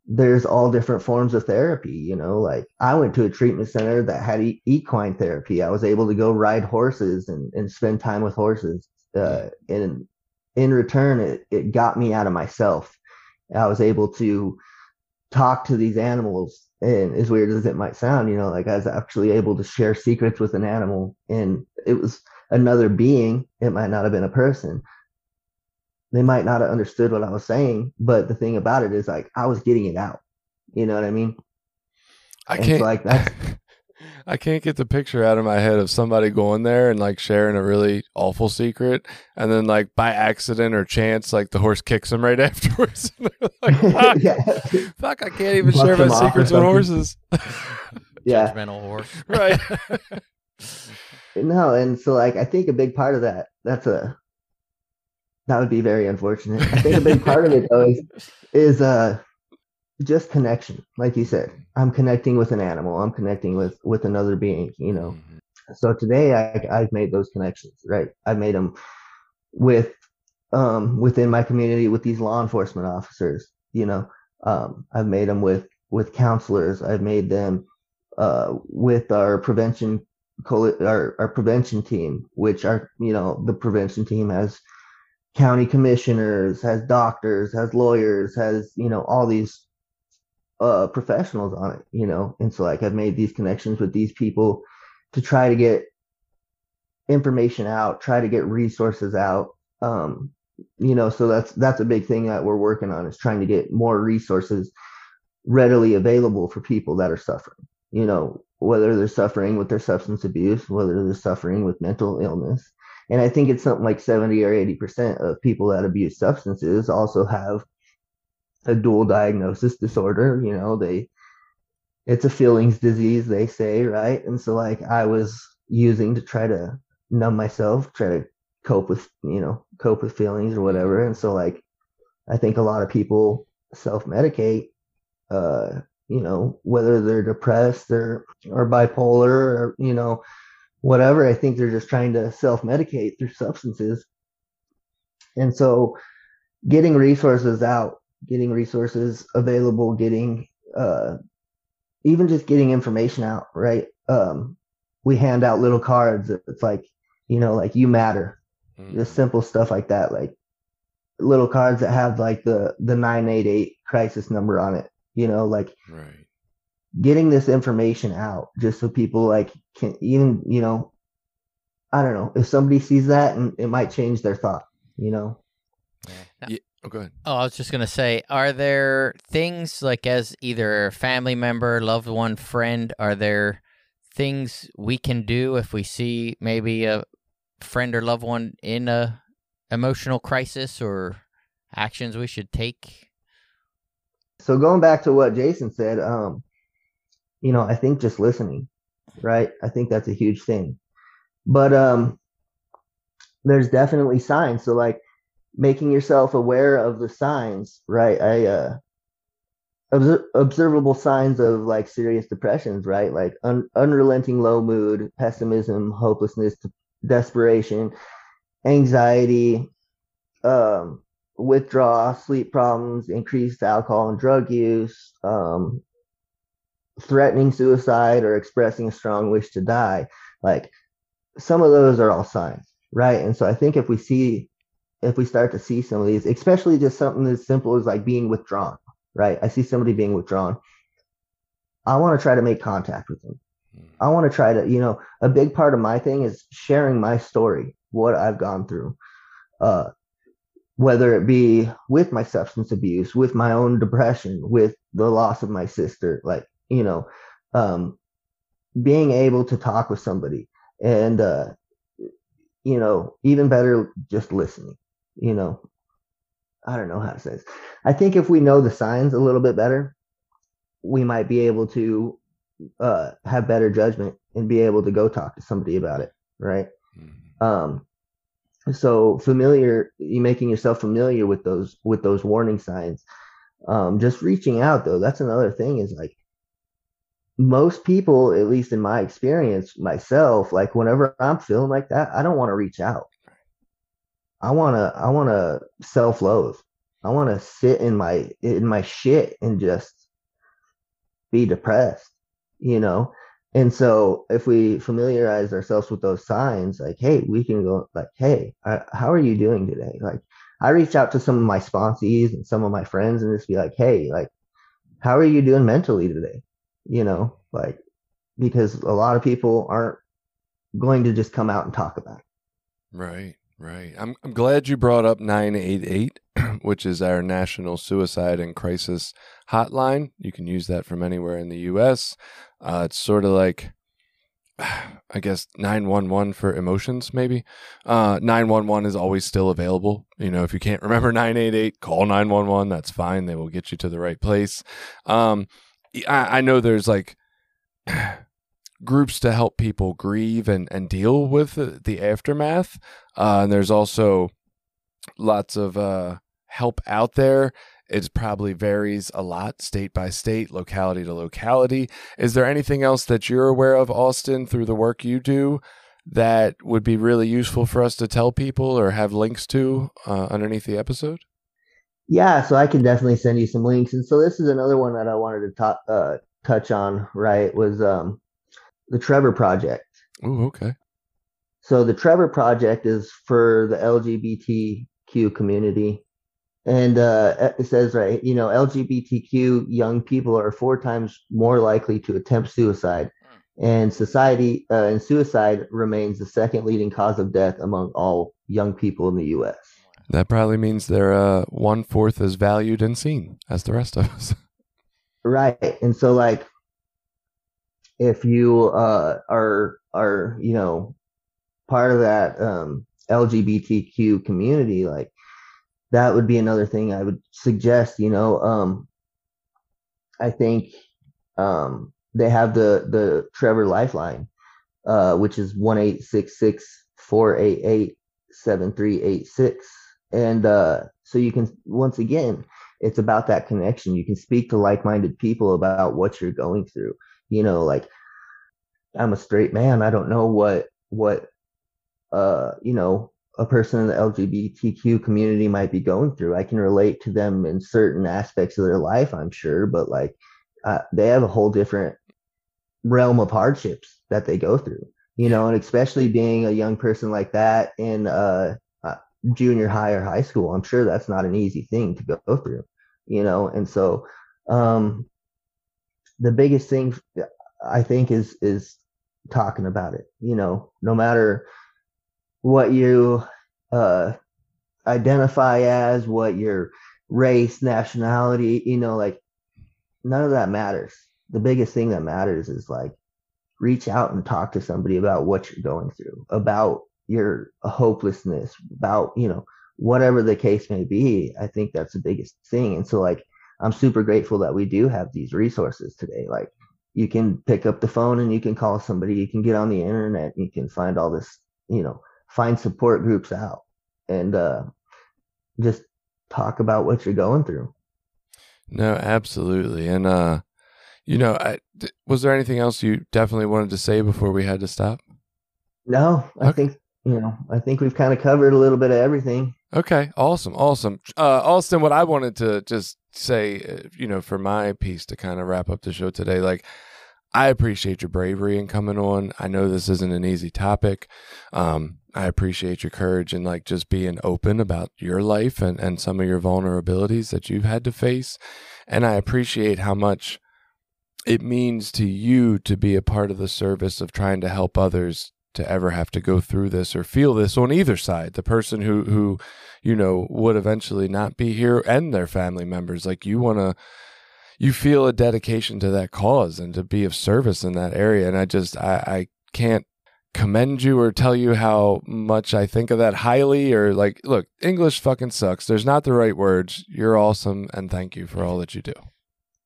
there's all different forms of therapy. You know, like I went to a treatment center that had e- equine therapy. I was able to go ride horses and, and spend time with horses. Uh, and in return, it, it got me out of myself. I was able to talk to these animals and as weird as it might sound you know like i was actually able to share secrets with an animal and it was another being. It might not have been a person. They might not have understood what i was saying but the thing about it is like i was getting it out. You know what i mean? I can't like that I can't get the picture out of my head of somebody going there and like sharing a really awful secret, and then like by accident or chance, like the horse kicks them right afterwards. like, fuck, yeah. fuck, I can't even share my secrets with horses. yeah, judgmental horse, right? no, and so like I think a big part of that that's a that would be very unfortunate. I think a big part of it though is is uh just connection like you said. I'm connecting with an animal. I'm connecting with with another being you know. Mm-hmm. so today I, i've made those connections right? I've made them with um within my community with these law enforcement officers you know. Um i've made them with with counselors. I've made them uh with our prevention our, our prevention team which are you know the prevention team has county commissioners has doctors has lawyers has you know all these uh, professionals on it, you know. And so like I've made these connections with these people to try to get information out, try to get resources out. Um, you know, so that's that's a big thing that we're working on is trying to get more resources readily available for people that are suffering. You know, whether they're suffering with their substance abuse, whether they're suffering with mental illness. And I think it's something like 70 or 80% of people that abuse substances also have a dual diagnosis disorder. You know, they it's a feelings disease, they say, right? And so like I was using to try to numb myself, try to cope with, you know, cope with feelings or whatever. And so like I think a lot of people self medicate, uh, you know, whether they're depressed or or bipolar or, you know, whatever. I think they're just trying to self medicate through substances. And so getting resources out getting resources available, getting uh, even just getting information out, right? Um, we hand out little cards. It's like, you know, like you matter, mm-hmm. just simple stuff like that, like little cards that have like the the 988 crisis number on it, you know, like right. getting this information out just so people like can even, you know, I don't know, if somebody sees that and it might change their thought, you know. Yeah. Oh, go ahead. Oh, I was just gonna say, are there things like as either a family member, loved one, friend, are there things we can do if we see maybe a friend or loved one in a emotional crisis or actions we should take? So going back to what Jason said, um, you know, I think just listening, right? I think that's a huge thing. But um there's definitely signs. So like making yourself aware of the signs, right? I uh obser- observable signs of like serious depressions, right? Like un- unrelenting low mood, pessimism, hopelessness, desperation, anxiety, um, withdrawal, sleep problems, increased alcohol and drug use, um, threatening suicide or expressing a strong wish to die like some of those are all signs right and so i think if we see if we start to see some of these especially just something as simple as like being withdrawn right? I see somebody being withdrawn. I want to try to make contact with them. I want to try to you know a big part of my thing is sharing my story what i've gone through uh whether it be with my substance abuse with my own depression with the loss of my sister like you know um being able to talk with somebody and uh you know even better just listening you know i don't know how to say this i think if we know the signs a little bit better we might be able to uh have better judgment and be able to go talk to somebody about it right mm-hmm. um so familiar you making yourself familiar with those with those warning signs um just reaching out though that's another thing is like most people, at least in my experience, myself, like whenever I'm feeling like that, I don't want to reach out. I want to, I want to self loathe. I want to sit in my, in my shit and just be depressed, you know? And so if we familiarize ourselves with those signs, like, hey, we can go like, hey, how are you doing today? Like, I reach out to some of my sponsees and some of my friends and just be like, hey, like, how are you doing mentally today? you know, like because a lot of people aren't going to just come out and talk about it. Right, right. I'm I'm glad you brought up 988, which is our national suicide and crisis hotline. You can use that from anywhere in the US. Uh, it's sort of like I guess 911 for emotions, maybe. Uh, 911 is always still available. You know, if you can't remember 988, call 911. That's fine. They will get you to the right place. Um, I, I know there's like groups to help people grieve and, and deal with the, the aftermath. Uh, and there's also lots of uh, help out there. It probably varies a lot state by state, locality to locality. Is there anything else that you're aware of, Austin, through the work you do that would be really useful for us to tell people or have links to uh, underneath the episode? Yeah, so I can definitely send you some links. And so this is another one that I wanted to talk, uh, touch on, right? Was um, the Trevor Project. Oh, okay. So the Trevor Project is for the LGBTQ community. And uh, it says, right, you know, LGBTQ young people are four times more likely to attempt suicide. And society uh, and suicide remains the second leading cause of death among all young people in the U.S. That probably means they're uh, one fourth as valued and seen as the rest of us. Right. And so like if you uh, are are, you know, part of that um, LGBTQ community, like that would be another thing I would suggest, you know. Um, I think um, they have the the Trevor Lifeline, uh, which is one eight six six four eight eight seven three eight six and uh, so you can once again it's about that connection you can speak to like-minded people about what you're going through you know like i'm a straight man i don't know what what uh you know a person in the lgbtq community might be going through i can relate to them in certain aspects of their life i'm sure but like uh, they have a whole different realm of hardships that they go through you know and especially being a young person like that in uh junior high or high school. I'm sure that's not an easy thing to go through, you know. And so, um, the biggest thing I think is is talking about it. You know, no matter what you uh, identify as, what your race, nationality, you know, like none of that matters. The biggest thing that matters is like reach out and talk to somebody about what you're going through, about your hopelessness about you know whatever the case may be i think that's the biggest thing and so like i'm super grateful that we do have these resources today like you can pick up the phone and you can call somebody you can get on the internet you can find all this you know find support groups out and uh just talk about what you're going through no absolutely and uh you know I, was there anything else you definitely wanted to say before we had to stop no i okay. think you know, I think we've kind of covered a little bit of everything. Okay, awesome, awesome. Uh, Austin, what I wanted to just say, uh, you know, for my piece to kind of wrap up the show today, like I appreciate your bravery in coming on. I know this isn't an easy topic. Um, I appreciate your courage and like just being open about your life and, and some of your vulnerabilities that you've had to face. And I appreciate how much it means to you to be a part of the service of trying to help others to ever have to go through this or feel this on either side. The person who, who, you know, would eventually not be here and their family members. Like you want to, you feel a dedication to that cause and to be of service in that area. And I just, I, I can't commend you or tell you how much I think of that highly or like, look, English fucking sucks. There's not the right words. You're awesome. And thank you for all that you do.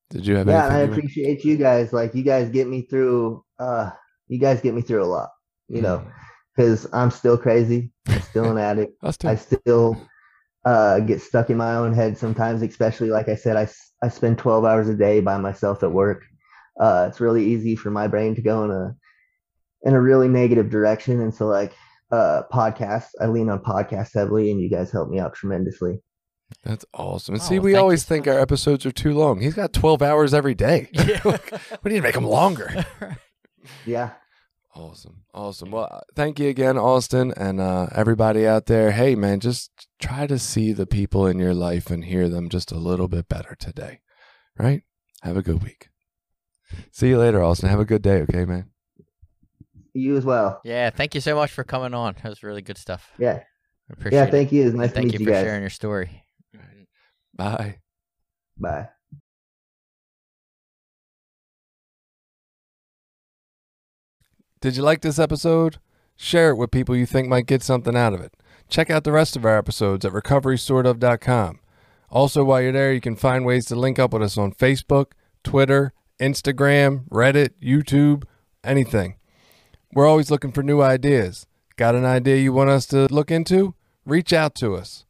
Did you have yeah, I appreciate you guys. Like you guys get me through. Uh, you guys get me through a lot. You know, because I'm still crazy. I'm still an addict. I still uh, get stuck in my own head sometimes. Especially like I said, I, I spend 12 hours a day by myself at work. Uh, it's really easy for my brain to go in a in a really negative direction. And so like uh, podcasts, I lean on podcasts heavily, and you guys help me out tremendously. That's awesome. And Oh, see, we thank you always think our episodes are too long. He's got 12 hours every day. Yeah. we need to make them longer. Yeah. Awesome. Awesome. Well, uh, thank you again, Austin, and uh, everybody out there. Hey, man, just try to see the people in your life and hear them just a little bit better today. Right? Have a good week. See you later, Austin. Have a good day, okay, man? You as well. yeah, thank you so much for coming on. That was really good stuff. Yeah. I appreciate Yeah. it. Thank you. It's nice Thank to you meet for you guys. sharing your story. Bye. Bye. Did you like this episode? Share it with people you think might get something out of it. Check out the rest of our episodes at recoverysortof.com. Also, while you're there, you can find ways to link up with us on Facebook, Twitter, Instagram, Reddit, YouTube, anything. We're always looking for new ideas. Got an idea you want us to look into? Reach out to us.